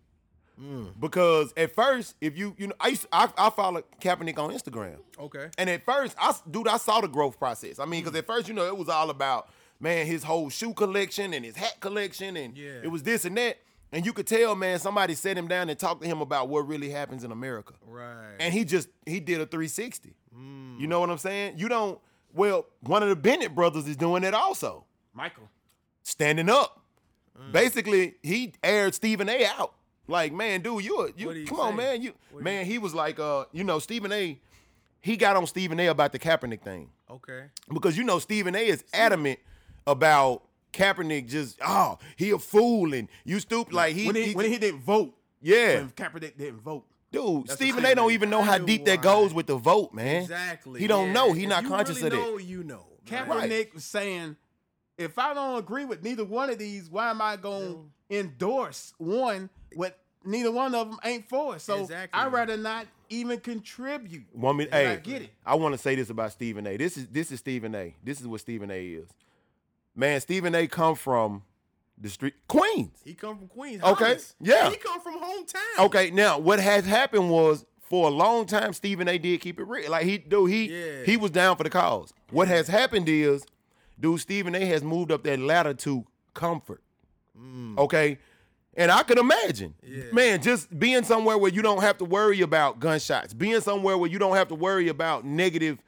Mm. Because at first, if you you know, I used to, I, I followed Kaepernick on Instagram, Okay. and at first, I dude, I saw the growth process. I mean, because at first, you know, it was all about man his whole shoe collection and his hat collection, and Yeah. it was this and that. And you could tell, man, somebody sat him down and talked to him about what really happens in America Right. and he just he did a 360. You know what I'm saying? You don't. Well, one of the Bennett brothers is doing it also, Michael. standing up. Mm. Basically, he aired Stephen A. out. Like, man, dude, you a- you come on, man. You man, he was like, uh, you know, Stephen A. He got on Stephen A. about the Kaepernick thing okay. because you know Stephen A. is adamant about Kaepernick. Just oh, he a fool and you stupid. Like he, when he, he- when he didn't vote, yeah. when Kaepernick didn't vote, Dude, That's Stephen A. don't even know how deep that goes with the vote, man. Exactly. He don't yeah. know. He If not conscious really of know, You know. Kaepernick Right. was saying, if I don't agree with neither one of these, why am I going to endorse one what neither one of them ain't for? So Exactly. I'd rather not even contribute. One minute, hey, I get it. I want to say this about Stephen A. This is this is Stephen A. This is what Stephen A. is. Man, Stephen A. come from the street Queens. He come from Queens. Okay, Hollis. yeah. He come from hometown. Okay, now what has happened was for a long time Stephen A. did keep it real. Like he do he Yeah. he was down for the cause. What has happened is, dude, Stephen A. has moved up that ladder to comfort. Mm. Okay. And I could imagine, Yeah. man, just being somewhere where you don't have to worry about gunshots, being somewhere where you don't have to worry about negative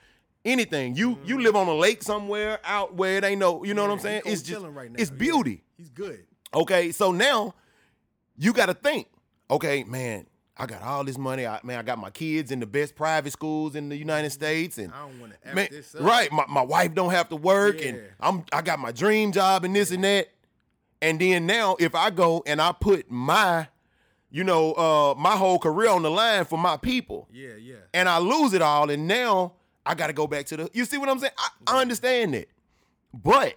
anything. You mm-hmm. you live on a lake somewhere out where it ain't no, you know what I'm saying? It's just right now. it's Yeah. beauty. He's good. Okay, so now you got to think. Okay, man, I got all this money. I, man, I got my kids in the best private schools in the United mm-hmm. States, and I don't want to man, this up. right, my, my wife don't have to work, and I'm I got my dream job and this and that. And then now, if I go and I put my, you know, uh, my whole career on the line for my people, Yeah, yeah. and I lose it all, and now I got to go back to the. You see what I'm saying? I, I understand that, but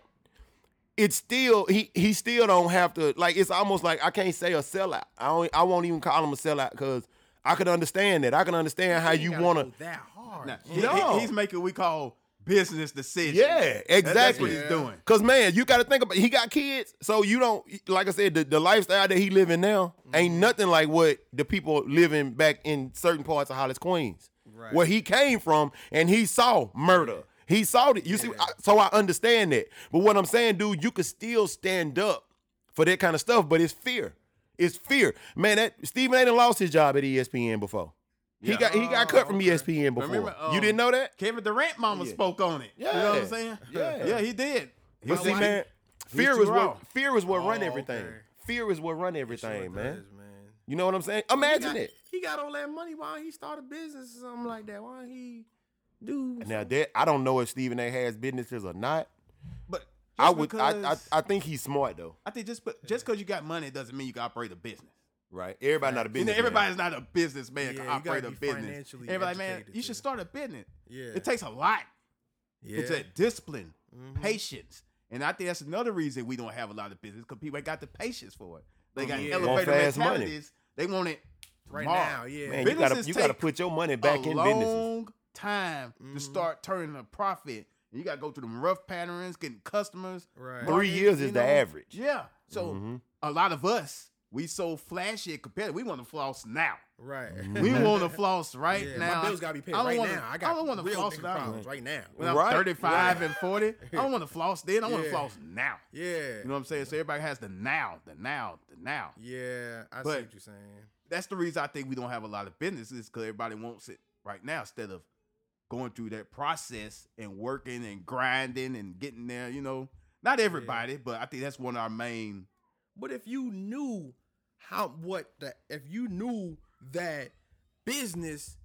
it's still he he still don't have to like. It's almost like I can't say a sellout. I don't. I won't even call him a sellout because I could understand that. I can understand how He you want to. that hard. Now, he- No. he- he's making what we call business decisions. Yeah, That- That's exactly. what he's doing. Cause man, you got to think about. He got kids, so you don't. Like I said, the, the lifestyle that he living now ain't Mm-hmm. nothing like what the people living back in certain parts of Hollis, Queens, Right. where he came from, and he saw murder. He saw it. You see, I, so I understand that. But what I'm saying, dude, you could still stand up for that kind of stuff, but it's fear. It's fear, man. That Stephen A. done lost his job at ESPN before. He Yeah. got he got cut from Oh, okay. ESPN before. Remember, you um, didn't know that? Kevin Durant mama Yeah. spoke on it. Yeah. You know what I'm saying? Yeah. Yeah, he did. He But see, like- man, fear too is what fear is what run Oh, everything. okay. Fear is what run Sure everything, man. does, man. You know what I'm saying? He Imagine got, it. He got all that money. Why don't he start a business or something like that? Why don't he do? Now that I don't know if Stephen A. has businesses or not. But just I would. I, I I think he's smart though. I think just but just because you got money doesn't mean you can operate a business. Right. Everybody not a You business. know, everybody's not a businessman Yeah, can you operate gotta a be business. financially Everybody, man, educated you should start a business. Yeah. It takes a lot. yeah. It's a discipline, Mhm. patience, and I think that's another reason we don't have a lot of business because people ain't got the patience for it. They got Yeah. Elevator fast money. They want it right tomorrow. now. Yeah. Man, you gotta you gotta put your money back a in long businesses. time Mhm. to start turning a profit. You got to go through them rough patterns, getting customers. Right. Three years you is the average. Yeah. So Mhm. a lot of us, we so flashy compared. We want to floss now. Right. Mm-hmm. We want to floss right Yeah, now. my bills gotta be paid I don't right wanna- now. I got don't want to floss big now. problems right now. When I'm Right. 35 and 40, I don't want to floss then. I want to floss now. Yeah. You know what I'm saying? So everybody has the now, the now, the now. yeah. I see what you're saying. That's the reason I think we don't have a lot of businesses because everybody wants it right now instead of going through that process and working and grinding and getting there. You know, not everybody, but I think that's one of our main. But if you knew how what the if you knew that business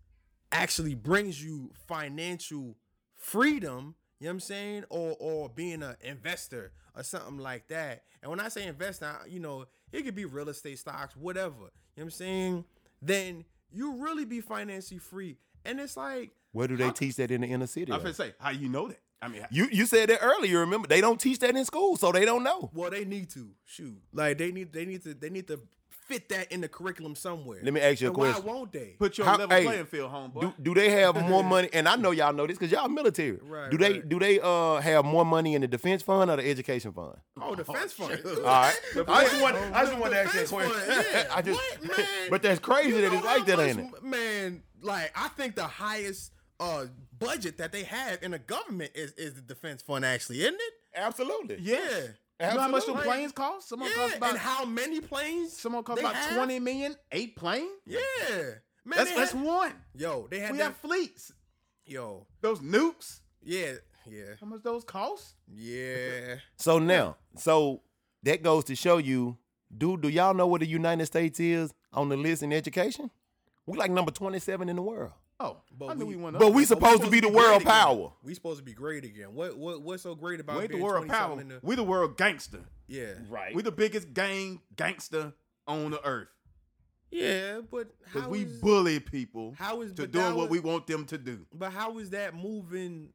actually brings you financial freedom, you know what I'm saying? Or or being an investor or something like that. And when I say investor, you know, it could be real estate stocks, whatever. You know what I'm saying? Then you really be financially free. And it's like Where do they How- teach that in the inner city? I was gonna say, how you know that? I mean, You you said that earlier. Remember, they don't teach that in school, so they don't know. well, they need to shoot. Like they need they need to they need to fit that in the curriculum somewhere. Let me ask you a and question. Why won't they? put your How- level hey, playing field, homeboy. Do, do they have more money? And I know y'all know this because y'all military. Right, do they right. do they uh have more money in the defense fund or the education fund? Oh, defense fund. All right. I just want I just want to ask you a fund, question. yeah. I just, What, man? but that's crazy You that it's like that, ain't it? Man, like I think the highest uh budget that they have in the government is is the defense fund actually, isn't it? Absolutely. yeah. You know how much them Absolutely. planes cost? Someone cost Yeah, about and how many planes? someone cost they about have? 20 million, eight planes. Yeah, man. That's that's had- one. yo. They had We that, have fleets. yo. Those nukes. Yeah, yeah, How much those cost? yeah. So now, so that goes to show you, dude, do y'all know what the United States is on the list in education? We like number 27 in the world. Oh, But I knew we- we, went up. But we But supposed to be the great world again. power. We supposed to be great again. What what what's so great about we ain't the world power. the- We the world gangster. yeah. Right. We the biggest gang gangster on the earth. Yeah, but Because how we is- bully people how is- to doing what was- we want them to do. But how is that moving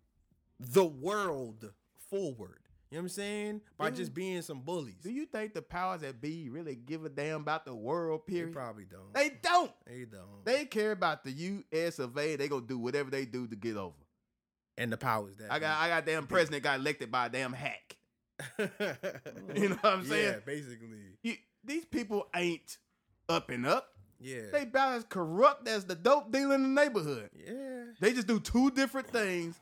the world forward? You know what I'm saying? By just being some bullies. Do you think the powers that be really give a damn about the world, period? They probably don't. They don't. They don't. They care about the U.S. of A. They gonna do whatever they do to get over. and the powers that I got I got damn president got elected by a damn hack. You know what I'm saying? Yeah, basically. You, these people ain't up and up. Yeah. They about as corrupt as the dope dealer in the neighborhood. yeah. They just do two different things,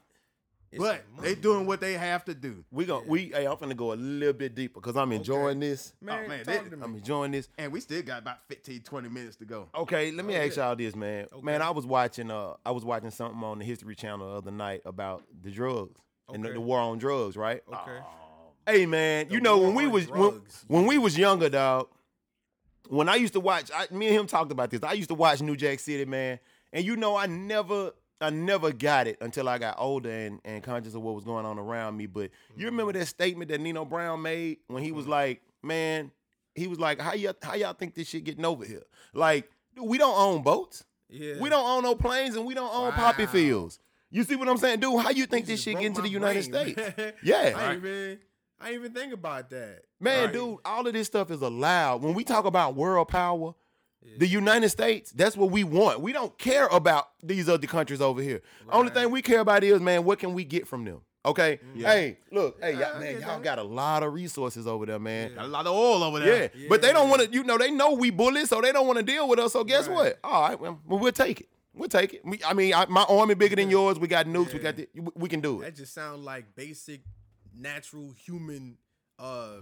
It's but the they doing man. what they have to do. We gon' we hey, I'm finna go a little bit deeper because I'm enjoying this. Man, Oh, man, talk they- to me. I'm enjoying this. And we still got about 15, 20 minutes to go. Okay, let me Oh, ask yeah. y'all this, man. Okay. Man, I was watching uh I was watching something on the History Channel the other night about the drugs and the, the war on drugs, right? okay. Oh, Hey man, The you know when we was when, when we was younger, dog. When I used to watch, I, me and him talked about this. I used to watch New Jack City, man, and you know I never, I never got it until I got older and, and conscious of what was going on around me. But you remember Mm-hmm. that statement that Nino Brown made when he was like, "Man, he was like, how y'all, how y'all think this shit getting over here? Like, dude, we don't own boats, Yeah. we don't own no planes, and we don't own poppy fields. You see what I'm saying, dude? How you think You this shit broke get into the United brain, States? man. Yeah. I ain't even I ain't even think about that. Man, Right. dude, all of this stuff is allowed. When we talk about world power, the United States, that's what we want. We don't care about these other countries over here. Only thing we care about is, man, what can we get from them? Okay? Hey, look, hey, y'all, man, y'all got a lot of resources over there, man. Got a lot of oil over there. Yeah, there. but they don't want to, you know, they know we bullies, so they don't want to deal with us. So guess Right. what? All right, well, we'll take it. We'll take it. We, I mean, I, my army bigger than yours. We got nukes. We got the, we- we can do it. That just sounds like basic natural human uh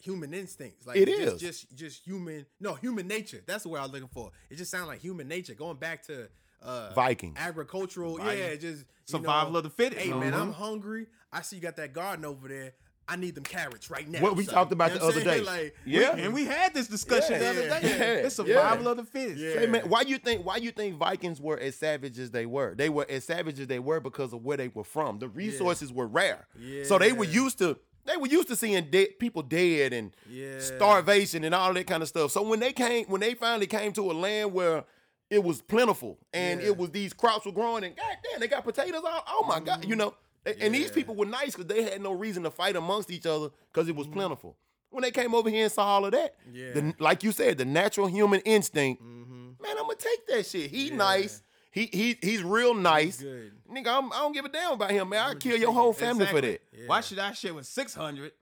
human instincts. Like It just, is. just just human no, human nature. That's the word I was looking for. It just sounds like human nature. Going back to uh Vikings. agricultural, yeah, Vikings. just you Survival know, of the fittest. Hey man, Mhm. I'm hungry. I see you got that garden over there. I need them carrots right now. What we son. talked about You know the other saying? day. Like, Yeah. And we had this discussion the other yeah, day. yeah, It's survival yeah. of the fittest. Yeah. Hey man, why you think why you think Vikings were as savage as they were? They were as savage as they were because of where they were from. The resources were rare. Yeah. So they were used to they were used to seeing dead people dead and Yeah. starvation and all that kind of stuff. So when they came when they finally came to a land where it was plentiful and Yeah. it was these crops were growing and goddamn they got potatoes. Oh, oh my god, you know. And, and these people were nice because they had no reason to fight amongst each other because it was plentiful. When they came over here and saw all of that, Yeah. the, like you said, the natural human instinct Mhm. man, I'm gonna take that shit. He Yeah. nice. He he he's real nice. good. Nigga, I'm, I don't give a damn about him, man. I I'ma kill your whole it. family for that. Exactly. Why should I share with 600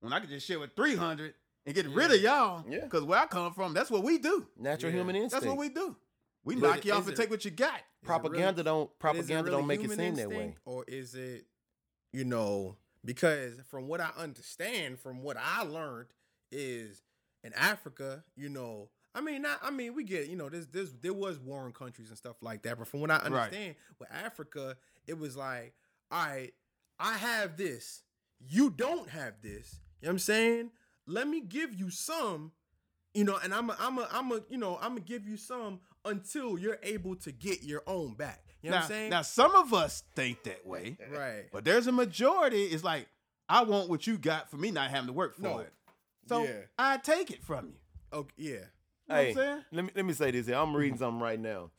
when I could just share with 300 and get rid of y'all? Yeah. Because where I come from, that's what we do. Natural Yeah. human instinct. That's what we do. We But knock you off and it- take what you got. propaganda don't But is it propaganda really don't make it human seem that way. Or is it, you know, because from what I understand, from what I learned, is in Africa, you know, I mean, not, I mean, we get, you know, there's, there's, there was war in countries and stuff like that. But from what I understand, with Africa, it was like, all right, I have this, you don't have this. You know what I'm saying? Let me give you some, you know, and I'm a, I'm a, I'm a, you know, I'm gonna give you some until you're able to get your own back. You know now, what I'm saying? now, some of us think that way, right. but there's a majority. It's like, I want what you got for me not having to work for No. it. So Yeah. I take it from you. Okay, yeah. You know Hey, let me let me say this here. I'm reading something right now.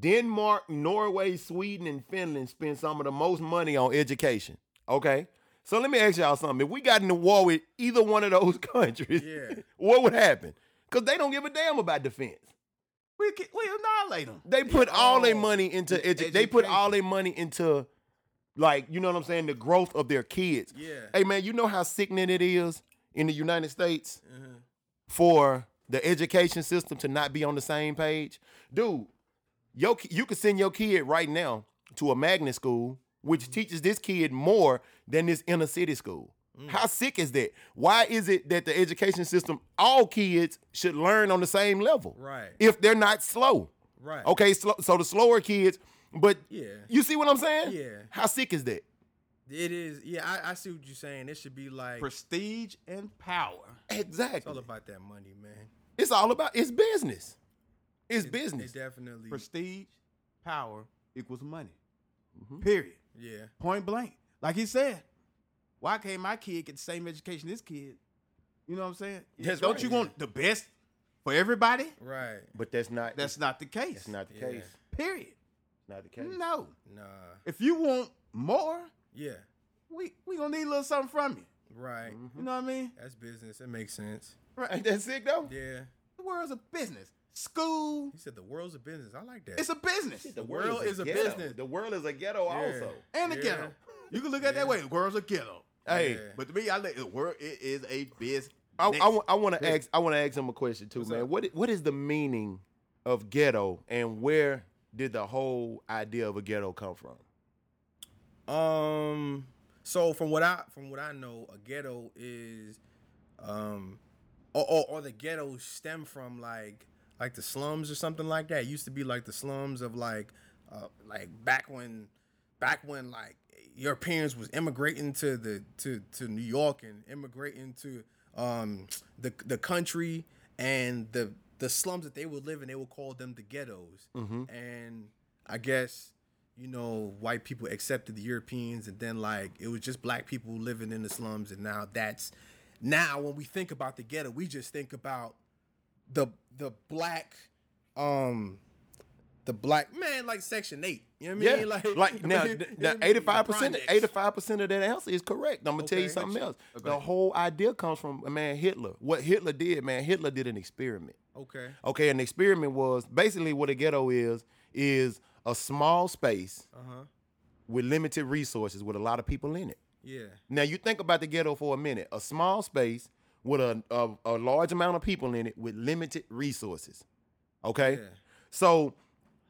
Denmark, Norway, Sweden, and Finland spend some of the most money on education. Okay. So let me ask y'all something. If we got in a war with either one of those countries, Yeah. what would happen? Because they don't give a damn about defense. We can, we annihilate them. They put all their money into the edu- they put all their money into like you know what I'm saying the growth of their kids. Yeah. Hey man, you know how sickening it is in the United States Uh-huh. for the education system to not be on the same page, dude. Yo, you could send your kid right now to a magnet school, which mm-hmm. teaches this kid more than this inner city school. Mm. How sick is that? Why is it that the education system, all kids should learn on the same level? Right. If they're not slow. Right. Okay, slo- so the slower kids, but Yeah. you see what I'm saying? Yeah. How sick is that? It is. Yeah, I, I see what you're saying. It should be like Prestige and power. it's Exactly. all about that money, man. It's all about it's business. It's It- business. It definitely. Prestige, power equals money. Mm-hmm. Period. yeah. Point blank. Like he said, why can't my kid get the same education as this kid? You know what I'm saying? That's Don't right. you want the best for everybody. Right. But that's not That's not the case. that's not the Yeah. case. Period. Not the case. No. Nah. If you want more, Yeah. we we gonna need a little something from you. Right. Mm-hmm. You know what I mean? That's business. It makes sense. Ain't that sick though? Yeah. The world's a business. School, He said the world's a business. I like that. it's a business. The world is a ghetto. business. The world is a ghetto Yeah. also. and a Yeah. ghetto. You can look at it that way. The world's a ghetto. Hey, Yeah. But to me, I like the world. It is a business. I, I, I want to ask I want to ask him a question too, What's man. up? What what is the meaning of ghetto and where did the whole idea of a ghetto come from? Um. So from what I from what I know, a ghetto is, um, or or, or the ghettos stem from like like the slums or something like that. It used to be like the slums of like, uh, like back when, back when like Europeans was immigrating to the to to New York and immigrating to um the the country and the the slums that they would live in. They would call them the ghettos. And I guess you know, white people accepted the Europeans, and then like it was just black people living in the slums, and now that's now when we think about the ghetto, we just think about the the black, um, the black man like Section Eight. You know what I mean? Yeah, like, like now, you know what eighty five percent, Projects. eighty five percent of that answer is correct. I'm gonna tell you something else. Okay. The whole idea comes from a man Hitler. What Hitler did, man, Hitler did an experiment. Okay. Okay, an experiment was basically what a ghetto is is a small space Uh huh. with limited resources with a lot of people in it. Yeah. Now you think about the ghetto for a minute. A small space with a, a, a large amount of people in it with limited resources. Okay? Yeah. So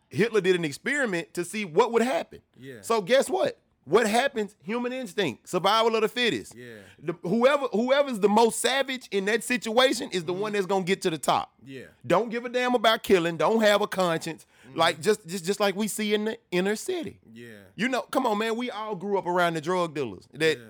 Hitler did an experiment to see what would happen. Yeah. So guess what? What happens? Human instinct, survival of the fittest. Yeah. The, whoever whoever's the most savage in that situation is the one that's gonna get to the top. Mm-hmm. Yeah. Don't give a damn about killing. Don't have a conscience. Mm-hmm. Like just just just like we see in the inner city. Yeah. You know, come on, man. We all grew up around the drug dealers. That, Yeah.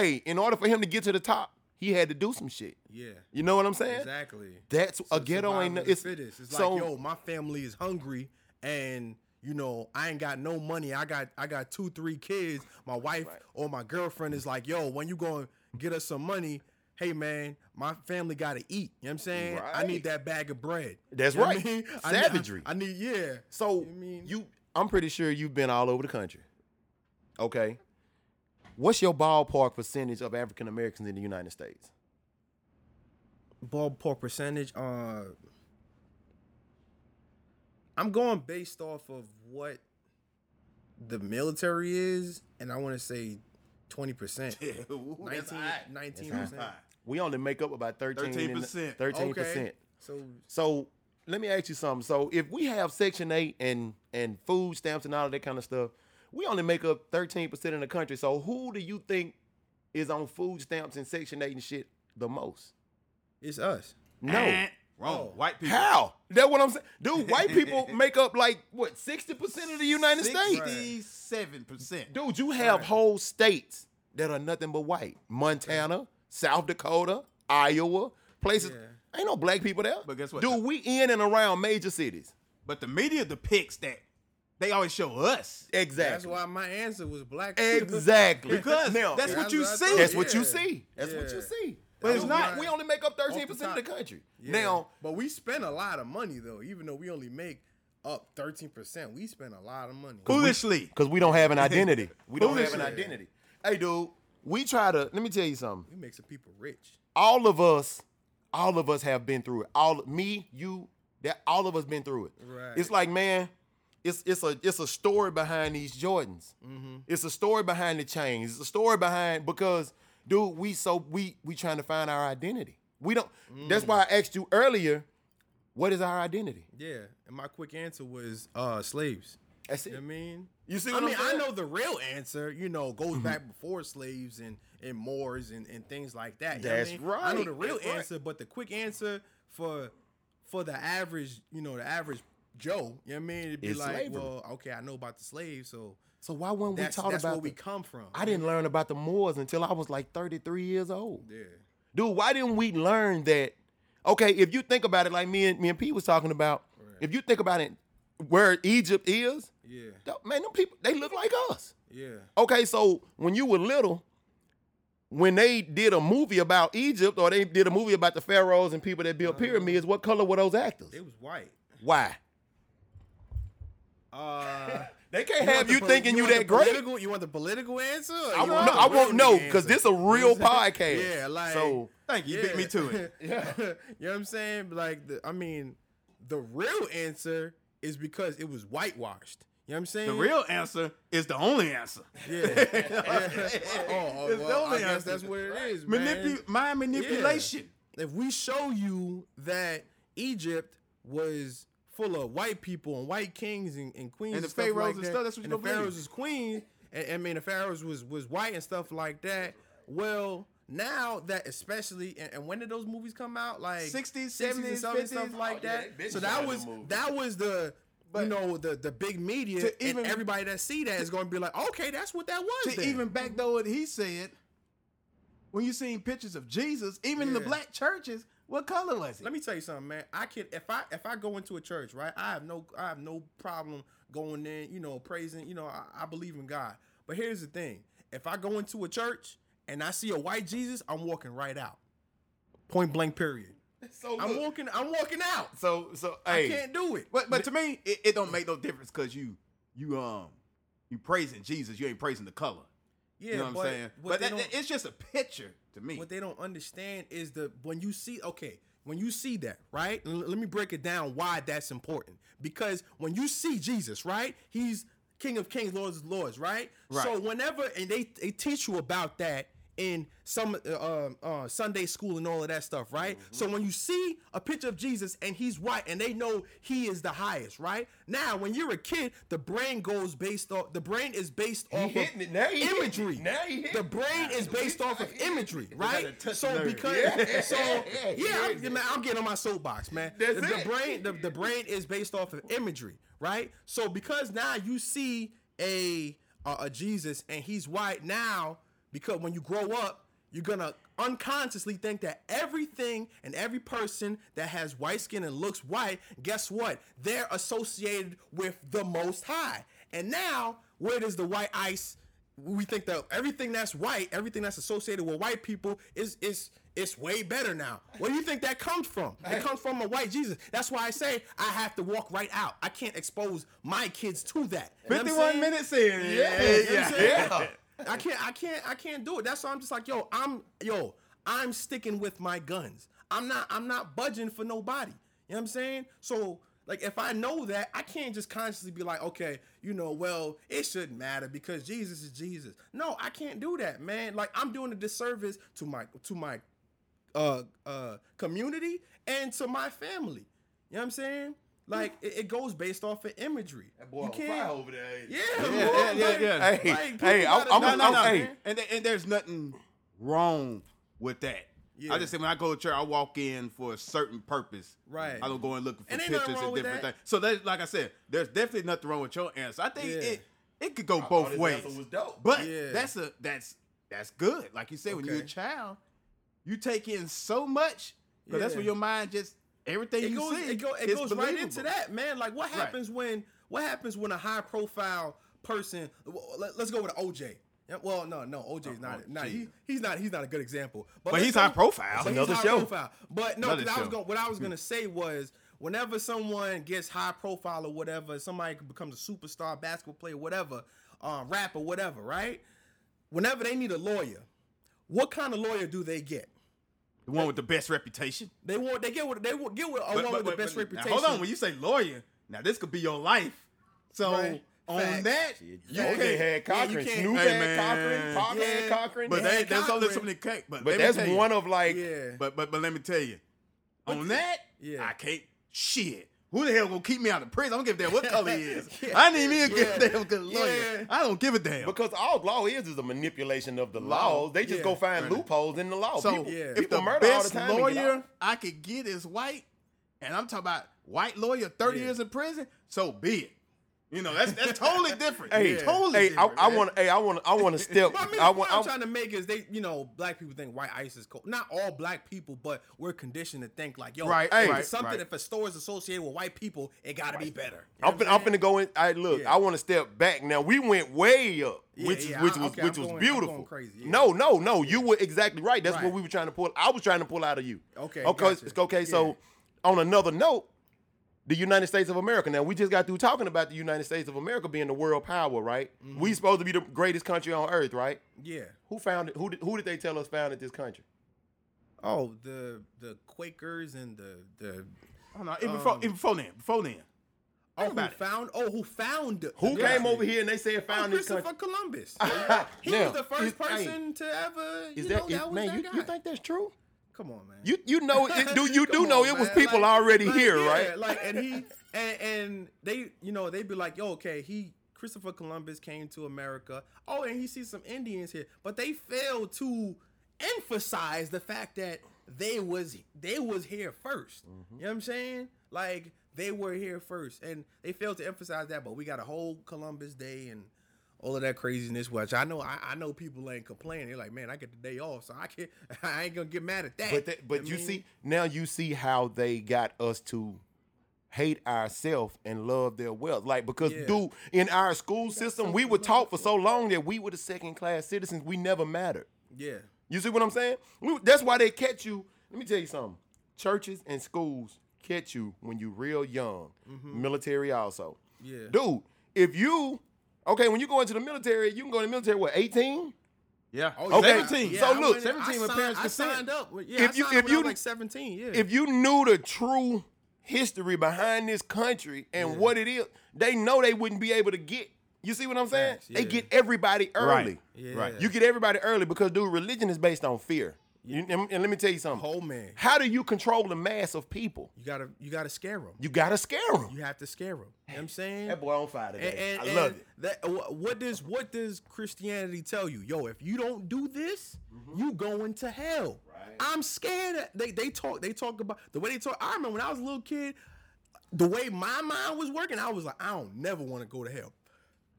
hey, in order for him to get to the top, he had to do some shit. Yeah. You know what I'm saying? Exactly. That's a ghetto ain't. It's fittest. It's so like, yo, my family is hungry, and you know, I ain't got no money. I got, I got two, three kids. My wife or my girlfriend is like, yo, when you going get us some money? Hey man, my family got to eat. You know what I'm saying? I need that bag of bread. That's You know right. I mean? I need- I- Savagery. I need, yeah. So I mean- you, I'm pretty sure you've been all over the country. Okay. What's your ballpark percentage of African Americans in the United States? ballpark percentage. Uh, I'm going based off of what the military is, and I want to say twenty percent. Ooh, 19 high. 19 That's percent. high. We only make up about 13 13%. Thirteen percent. Okay. So So let me ask you something. So if we have Section Eight and and food stamps and all of that kind of stuff, we only make up thirteen percent in the country. So who do you think is on food stamps and Section Eight and shit the most? it's us. No. Eh, Wrong. Oh. White people. How? That's what I'm saying. Dude, white people make up like what, 60% of the United States? Sixty-seven percent. Dude, you have Right. whole states that are nothing but white. Montana, South Dakota, Iowa, places. Yeah. Ain't no black people there. But guess what? Dude, we in and around major cities. But the media depicts that they always show us Exactly. That's why my answer was black. Exactly. because Now, that's what you That's see. what I that's what you see. That's what you see. But it's not- We only make up 13% the of the country. Yeah. Now, but we spend a lot of money though. Even though we only make up thirteen percent, we spend a lot of money. Foolishly. because we don't have an identity. We don't have an identity. Hey, dude, we try to, let me tell you something. We make some people rich. all of us, all of us have been through it. All me, you, that all of us been through it. Right. It's like, man, it's it's a it's a story behind these Jordans. Mm-hmm. It's a story behind the chains. It's a story behind because, dude, we so we we trying to find our identity. We don't. That's why I asked you earlier, what is our identity? Yeah, and my quick answer was uh slaves. That's You know it. I mean? You see I mean, I know the real answer, you know, goes mm-hmm. back before slaves and, and Moors and, and things like that. You That's I mean? I know the real that's right. answer, but the quick answer for for the average, you know, the average Joe, you know what I mean? It'd be It's like, slavery. well, okay, I know about the slaves, so So why weren't we that's about? where we come from. I didn't learn about the Moors until I was like 33 years old. Yeah. dude, why didn't we learn that? Okay, if you think about it, like me and me and Pete was talking about, if you think about it, where Egypt is, Yeah. th- man, them people they look like us. Yeah. Okay, so when you were little, when they did a movie about Egypt or they did a movie about the pharaohs and people that built pyramids, what color were those actors? It was white. Why? Uh, They can't want have the you pol- thinking you, want that great. You want the political answer? or I won't want know. I won't know because answer? this a real what podcast. Yeah, like so Thank you. You beat me to it. Yeah. you know what I'm saying? Like, the, I mean, the real answer is because it was whitewashed. You know what I'm saying? The real answer is the only answer. Yeah. yeah. Oh, oh, It's the well, only I guess answer. that's what it is, man. Manipu- mind manipulation. if we show you that Egypt was full of white people and white kings and, and queens And and, the pharaohs like and that, stuff, that's what and you the pharaohs was queens, and I mean the pharaohs was was white and stuff like that. Well, now that especially, and, and when did those movies come out? Like 60s, 60s, 70s, stuff and stuff like Oh, that. they been so that was that was the. you know the the big media to and everybody that see that is going to be like, okay, that's what that was. To then. even backdoor what he said, when you seen pictures of Jesus, even in the black churches, what color was it? Let me tell you something, man. I can if I if I go into a church, right? I have no I have no problem going in, you know, praising. You know, I, I believe in God. But here's the thing: if I go into a church and I see a white Jesus, I'm walking right out. Point blank. Period. so I'm look, walking. I'm walking out. so so I can't do it. But but to me, it, it don't make no difference because you you um you praising Jesus, you ain't praising the color. Yeah, you know what but, I'm saying? But they that, it's just a picture to me. what they don't understand is the when you see okay when you see that right L- let me break it down why that's important because when you see jesus right he's king of kings lords of lords right, Right. so whenever and they, they teach you about that in some uh, uh, uh, Sunday school and all of that stuff, right? Mm-hmm. So when you see a picture of Jesus and he's white and they know he is the highest, right? Now, when you're a kid, the brain goes based off. The brain is based off of it. Now he hitting it. imagery. Now he the it. brain is based off of imagery, right? So because Yeah. so Yeah, yeah, I'm, man, I'm getting on my soapbox, man. That's the, the brain, the, the brain is based off of imagery, right? So because now you see a a, a Jesus and he's white now, because when you grow up, you're gonna unconsciously think that everything and every person that has white skin and looks white, guess what? They're associated with the Most High. And now, where does the white ice? We think that everything that's white, everything that's associated with white people, is is it's way better now. Where do you think that comes from? It comes from a white Jesus. That's why I say I have to walk right out. I can't expose my kids to that. You know 51 minutes in. Yeah, You know what I'm saying? yeah. I can't, I can't, I can't do it. That's why I'm just like, yo, I'm, yo, I'm sticking with my guns. I'm not, I'm not budging for nobody. You know what I'm saying? So, like, if I know that, I can't just consciously be like, okay, you know, well, it shouldn't matter because Jesus is Jesus. No, I can't do that, man. Like, I'm doing a disservice to my, to my, uh, uh, community and to my family. You know what I'm saying? Like, it, it goes based off of imagery. Boy, you can't. over there. Yeah, Yeah, boy, yeah, yeah, like- yeah. Hey, like, people hey, I'm- gotta I'm- No, no, that, no. hey. And, and there's nothing wrong with that. Yeah. I just say when I go to church, I walk in for a certain purpose. Right. I don't go in looking for And pictures and different that. things. So that, like I said, there's definitely nothing wrong with your answer. I think Yeah. it it could go I both ways. answer was dope. But Yeah. that's a that's that's good. Like you said, when you're a child, you take in so much because that's Yeah. when your mind just everything it you goes see. it, go, it goes right into that man. Like what happens when what happens when a high profile person let, us go with OJ well no no OJ's not oh, not he, he's not he's not a good example. But let's he's high profile. but he's Another high show. profile. but no Another I was going what I was gonna say was whenever someone gets high profile or whatever somebody becomes a superstar basketball player whatever uh, rapper whatever right? Whenever they need a lawyer what kind of lawyer do they get The one with the best reputation. they want they get with they want get with a But- one but- with the but- best but now, reputation hold on, when you say lawyer, now this could be your life. So Right. on Facts. that, You you OJ can't. had yeah, you Cochran, can't- Snoop Hey, had man. Cochran, Pac Yeah. had Cochran. But they, there's only so many cake. But, but that's tell you, one of like yeah But but but let me tell you, on that, Yeah. I can't. Shit. Who the hell gonna keep me out of prison? I don't give a damn what color he is. Yeah. I need me a Yeah. damn good lawyer. Yeah. I don't give a damn. because all law is is a manipulation of the Law. laws. They just go find Right. loopholes in the law. so people, if people the murder all the best time lawyer. I could get is white, and I'm talking about white lawyer, 30 Yeah. years in prison, so be it. You know, that's that's totally different. Hey, totally hey, different. I, I man. want, hey, I want, I want to step. But I mean, I what want, I'm I, trying to make is they, you know, black people think white ice is cold. Not all black people, but we're conditioned to think like, yo, Right, if right, something right. if a store is associated with white people, it got to be better. You I'm what finna, I'm finna go in. I look. Yeah. I want to step back. Now we went way up, Yeah, which yeah, which I- was okay, which I'm was going- beautiful. going crazy, yeah. No, no, no. You were exactly right. That's Right. what we were trying to pull. I was trying to pull out of you. Okay, oh, Okay. gotcha. Okay. So, Yeah. on another note, the United States of America. Now we just got through talking about the United States of America being the world power, right? Mm-hmm. We supposed to be the greatest country on earth, right? Yeah. Who founded? Who did? Who did they tell us founded this country? Oh, the the Quakers and the the Oh, no, even before, even before then, before then. oh who about it. found oh who found Who the came country? over here and they said Oh, found this Christopher country? Columbus. he Now, was the first is- hey, person to ever. Is you that, know, is- that was man? that You, guy. you think that's true? Come on, man. You you know it, do you do Come know on, it was people Like- already like, here, yeah, right? Like, and he and, and they, you know, they'd be like, "Yo, okay, he Christopher Columbus came to America. Oh, and he sees some Indians here, but they failed to emphasize the fact that they was they was here 1st Mm-hmm. You know what I'm saying? Like they were here first, and they failed to emphasize that. But we got a whole Columbus Day and. All of that craziness, which I know, I, I know people ain't complaining. They're like, man, I get the day off, so I can't, I ain't gonna get mad at that. But that, but I you mean, see now you see how they got us to hate ourselves and love their wealth. Like because Yeah. dude, in our school system, we were taught for so long that we were the second class citizens. We never mattered. yeah, You see what I'm saying? We- that's why they catch you. Let me tell you something. Churches and schools catch you when you real young. Mm-hmm. Military also. Yeah. Dude, if you okay, when you go into the military, you can go in the military what, 18? Yeah. Oh, Okay, 17. Yeah, so I look, 17 with parents' I consent. signed up. with- Yeah, If I you- if when I was you- like 17, yeah. if you knew the true history behind this country and what it is, they know they wouldn't be able to get. You see what I'm saying? Facts, They get everybody early. Yeah. Right. You get everybody early because, dude, religion is based on fear. You- and, and let me tell you something. whole man. How do you control the mass of people? You gotta you gotta scare them. You gotta scare them. You have to scare them. You know what I'm saying? That boy on fire today. And, and, I love it. That, what does what does Christianity tell you? Yo, if you don't do this, Mm-hmm. you going to hell. I'm scared. They they talk they talk about the way they talk. I remember when I was a little kid, the way my mind was working, I was like, I don't never want to go to hell.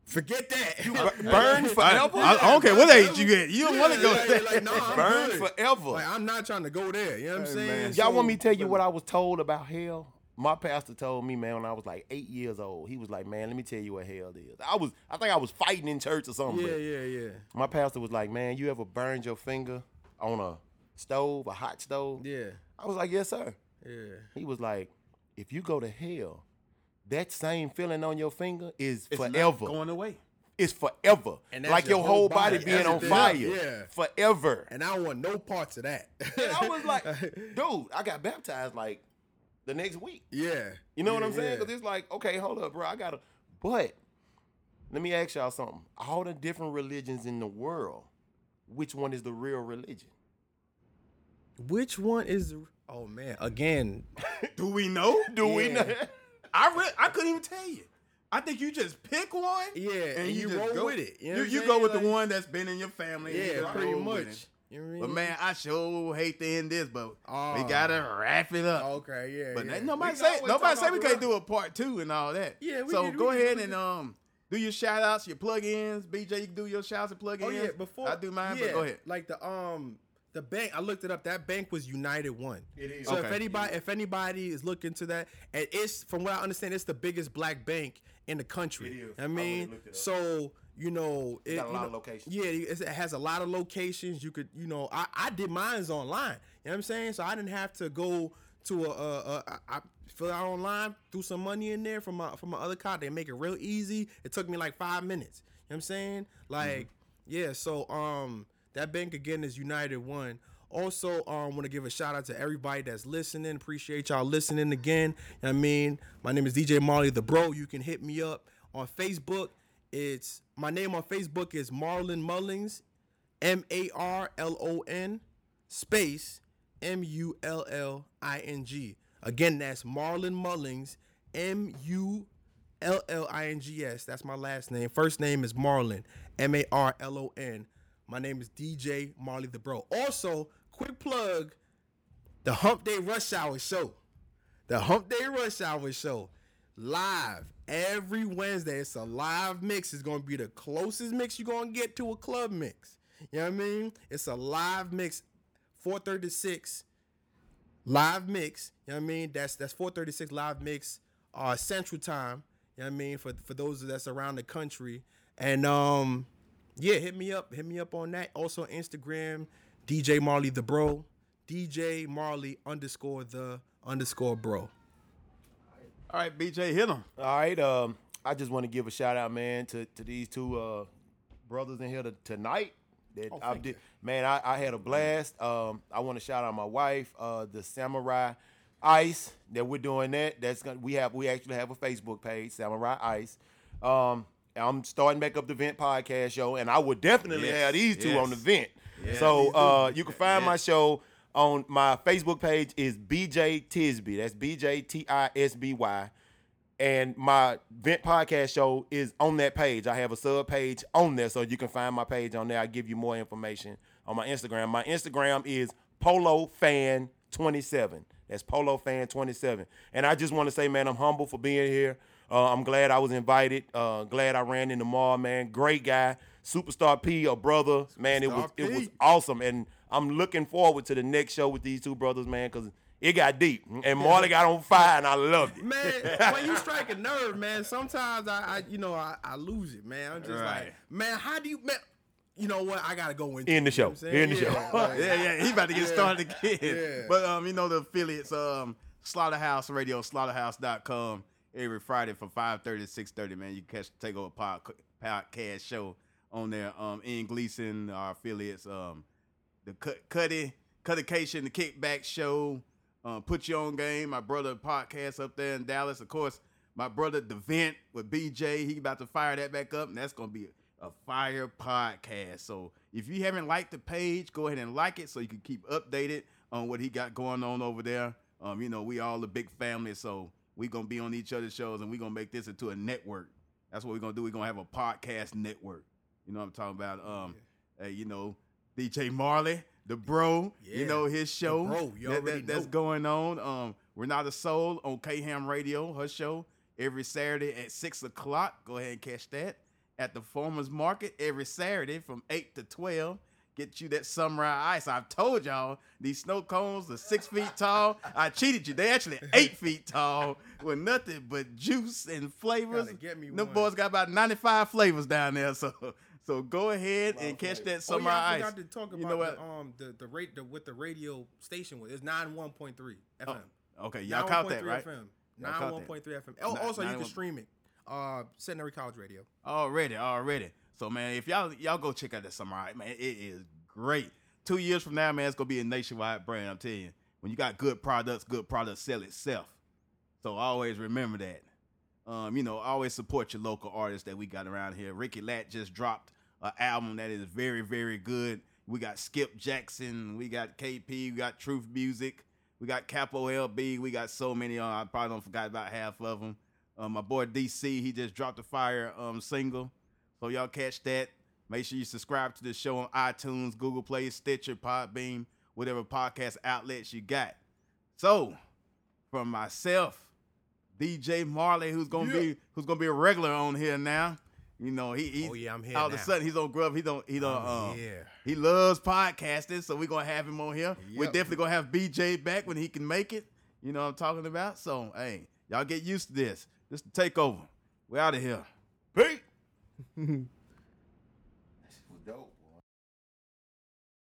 Forget that. burn I, forever? I, I don't care what age you get. You don't want to go like, there. like, no, Burn good. forever. Like I'm not trying to go there. You know what I'm saying? Y'all So- want me to tell you what I was told about hell? My pastor told me, man, when I was like eight years old, he was like, man, let me tell you what hell is. I was, I think I was fighting in church or something. Yeah, yeah, yeah, My pastor was like, man, you ever burned your finger on a stove, a hot stove? yeah, I was like, yes, sir. yeah. He was like, if you go to hell, that same feeling on your finger is It's not forever. going away. it's forever. And like your whole body, being on fire. Yeah. Forever. And I want no parts of that. And I was like, dude, I got baptized like the next week. yeah. You know what I'm saying? yeah. Because it's like, okay, hold up, bro. I gotta. But let me ask y'all something. All the different religions in the world, which one is the real religion? Which one is? Oh man, again, Do we know? Do we know? I re- I couldn't even tell you. I think you just pick one. Yeah, and you just roll go- with it. You know You, you go with Like- the one that's been in your family. and you yeah, pretty much. You know I But man, I sure hate to end this, but we Oh. gotta wrap it up. okay, yeah. But yeah. nobody We say nobody say we can't do a part two and all that. Yeah, we so we go ahead we and um do your shout outs, your plug-ins. BJ, you can do your shouts and plug-ins. Oh yeah, before I do mine, yeah, but go ahead. Like the um the bank, I looked it up. That bank was United One. It is. So if anybody if anybody is looking to that, and it's from what I understand, it's the biggest black bank in the country. It is. I I mean, up. so you know, it got a lot know- of locations. Yeah, it has a lot of locations. You could, you know, I, I did mine's online. You know what I'm saying? So I didn't have to go to a, a, a I, I fill out online, threw some money in there from my from my other card. They make it real easy. It took me like five minutes. You know what I'm saying? Like, yeah. So um, that bank again is United One. Also, um, want to give a shout out to everybody that's listening. Appreciate y'all listening again. I mean, my name is DJ Marley the Bro. You can hit me up on Facebook. It's my name on Facebook is Marlon Mullings, M A R L O N space M U L L I N G. Again, that's Marlon Mullings, M U L L I N G S. That's my last name. First name is Marlon, M A R L O N. My name is DJ Marley the Bro. Also, quick plug the Hump Day Rush Hour Show. The Hump Day Rush Hour Show. live every Wednesday. It's a live mix. It's gonna be the closest mix you're gonna get to a club mix. You know what I mean? It's a live mix, 436 live mix. You know what I mean? That's that's 436 live mix uh central time. You know what I mean? For for those that's around the country. And um yeah, hit me up. Hit me up on that. Also Instagram, DJ Marley the Bro. DJ Marley underscore the underscore bro. All right, BJ, hit him. All right. Um, I just want to give a shout out, man, to, to these two uh, brothers in here to, tonight. That Oh, I did, you. man. I, I had a blast. Um, I want to shout out my wife, uh, the Samurai Ice. That we're doing that. That's gonna we have we actually have a Facebook page, Samurai Ice. Um, I'm starting back up the Vent podcast show, and I would definitely Yes, have these two yes. on the Vent. Yeah, so uh, you can find Yeah. my show on my Facebook page is BJ Tisby. That's B J T I S B Y and my vent podcast show is on that page. I have a sub page on there, so you can find my page on there. I give you more information on my Instagram. My Instagram is Polo Fan 27. That's Polo Fan 27. And I just want to say, man, I'm humble for being here. Uh, I'm glad I was invited. Uh, glad I ran in the mall, man. Great guy, Superstar P, a brother, man. It was Superstar it was awesome, and I'm looking forward to the next show with these two brothers, man, because it got deep. And Marley got on fire, and I loved it. Man, when you strike a nerve, man, sometimes I, I you know, I, I lose it, man. I'm just Right. like, man, how do you man you know what? I gotta go into In the it, you know show. what I'm saying? In the show. like- Yeah, yeah, he about to get started again. Yeah. But um, you know the affiliates, um, Slaughterhouse Radio, slaughterhouse.com every Friday from 5:30 to 6:30, man. You can catch take over pod, podcast show on there. Um, Ian Gleason, our affiliates, um, the Cut Cuddy, Cuttication, the Kickback Show, um, Put You On Game, my brother podcast up there in Dallas. Of course, my brother The Vent with BJ, he about to fire that back up, and that's gonna be a fire podcast. So if you haven't liked the page, go ahead and like it so you can keep updated on what he got going on over there. Um, you know, we all a big family, so we gonna be on each other's shows and we gonna make this into a network. That's what we're gonna do. We're gonna have a podcast network. You know what I'm talking about? Um, hey, you know, DJ Marley, the bro, yeah. you know his show bro, you that- already that- that's going on. Um, Renata Soul on K Ham Radio, her show every Saturday at six o'clock. Go ahead and catch that at the Farmers Market every Saturday from eight to twelve. Get you that samurai ice. I've told y'all these snow cones are six feet tall. I cheated you. They actually eight feet tall with nothing but juice and flavors. Get me Them one. boys got about ninety five flavors down there. So so go ahead and catch that Oh, yeah, samurai I ice. to talk about you know what? the um the the rate the what the radio station was. It's nine one point three FM. okay, y'all caught that 91.3 right? FM. Nine one point three FM. Oh, also you 91 can stream it. Uh, Centenary College Radio. Already, already. So man, if y'all y'all go check out that samurai, man, it is great. Two years from now, man, it's gonna be a nationwide brand. I'm telling you, when you got good products, good products sell itself. So always remember that. Um, you know, always support your local artists that we got around here. Ricky Lat just dropped an album that is very, very good. We got Skip Jackson, we got KP, we got Truth Music, we got Capo LB, we got so many. Uh, I probably don't forgot about half of them. Um, my boy DC, he just dropped a fire um single. So y'all catch that. Make sure you subscribe to the show on iTunes, Google Play, Stitcher, Podbean, whatever podcast outlets you got. So, from myself, DJ Marley, who's gonna be who's gonna be a regular on here now. You know, he he's, Oh, yeah, I'm here All of a sudden, he's on Grub. He don't he don't um, here. he loves podcasting, so we're gonna have him on here. We're definitely gonna have BJ back when he can make it. You know what I'm talking about? So hey, y'all get used to this. This the takeover. We're out of here. Pete. 嗯。哼哼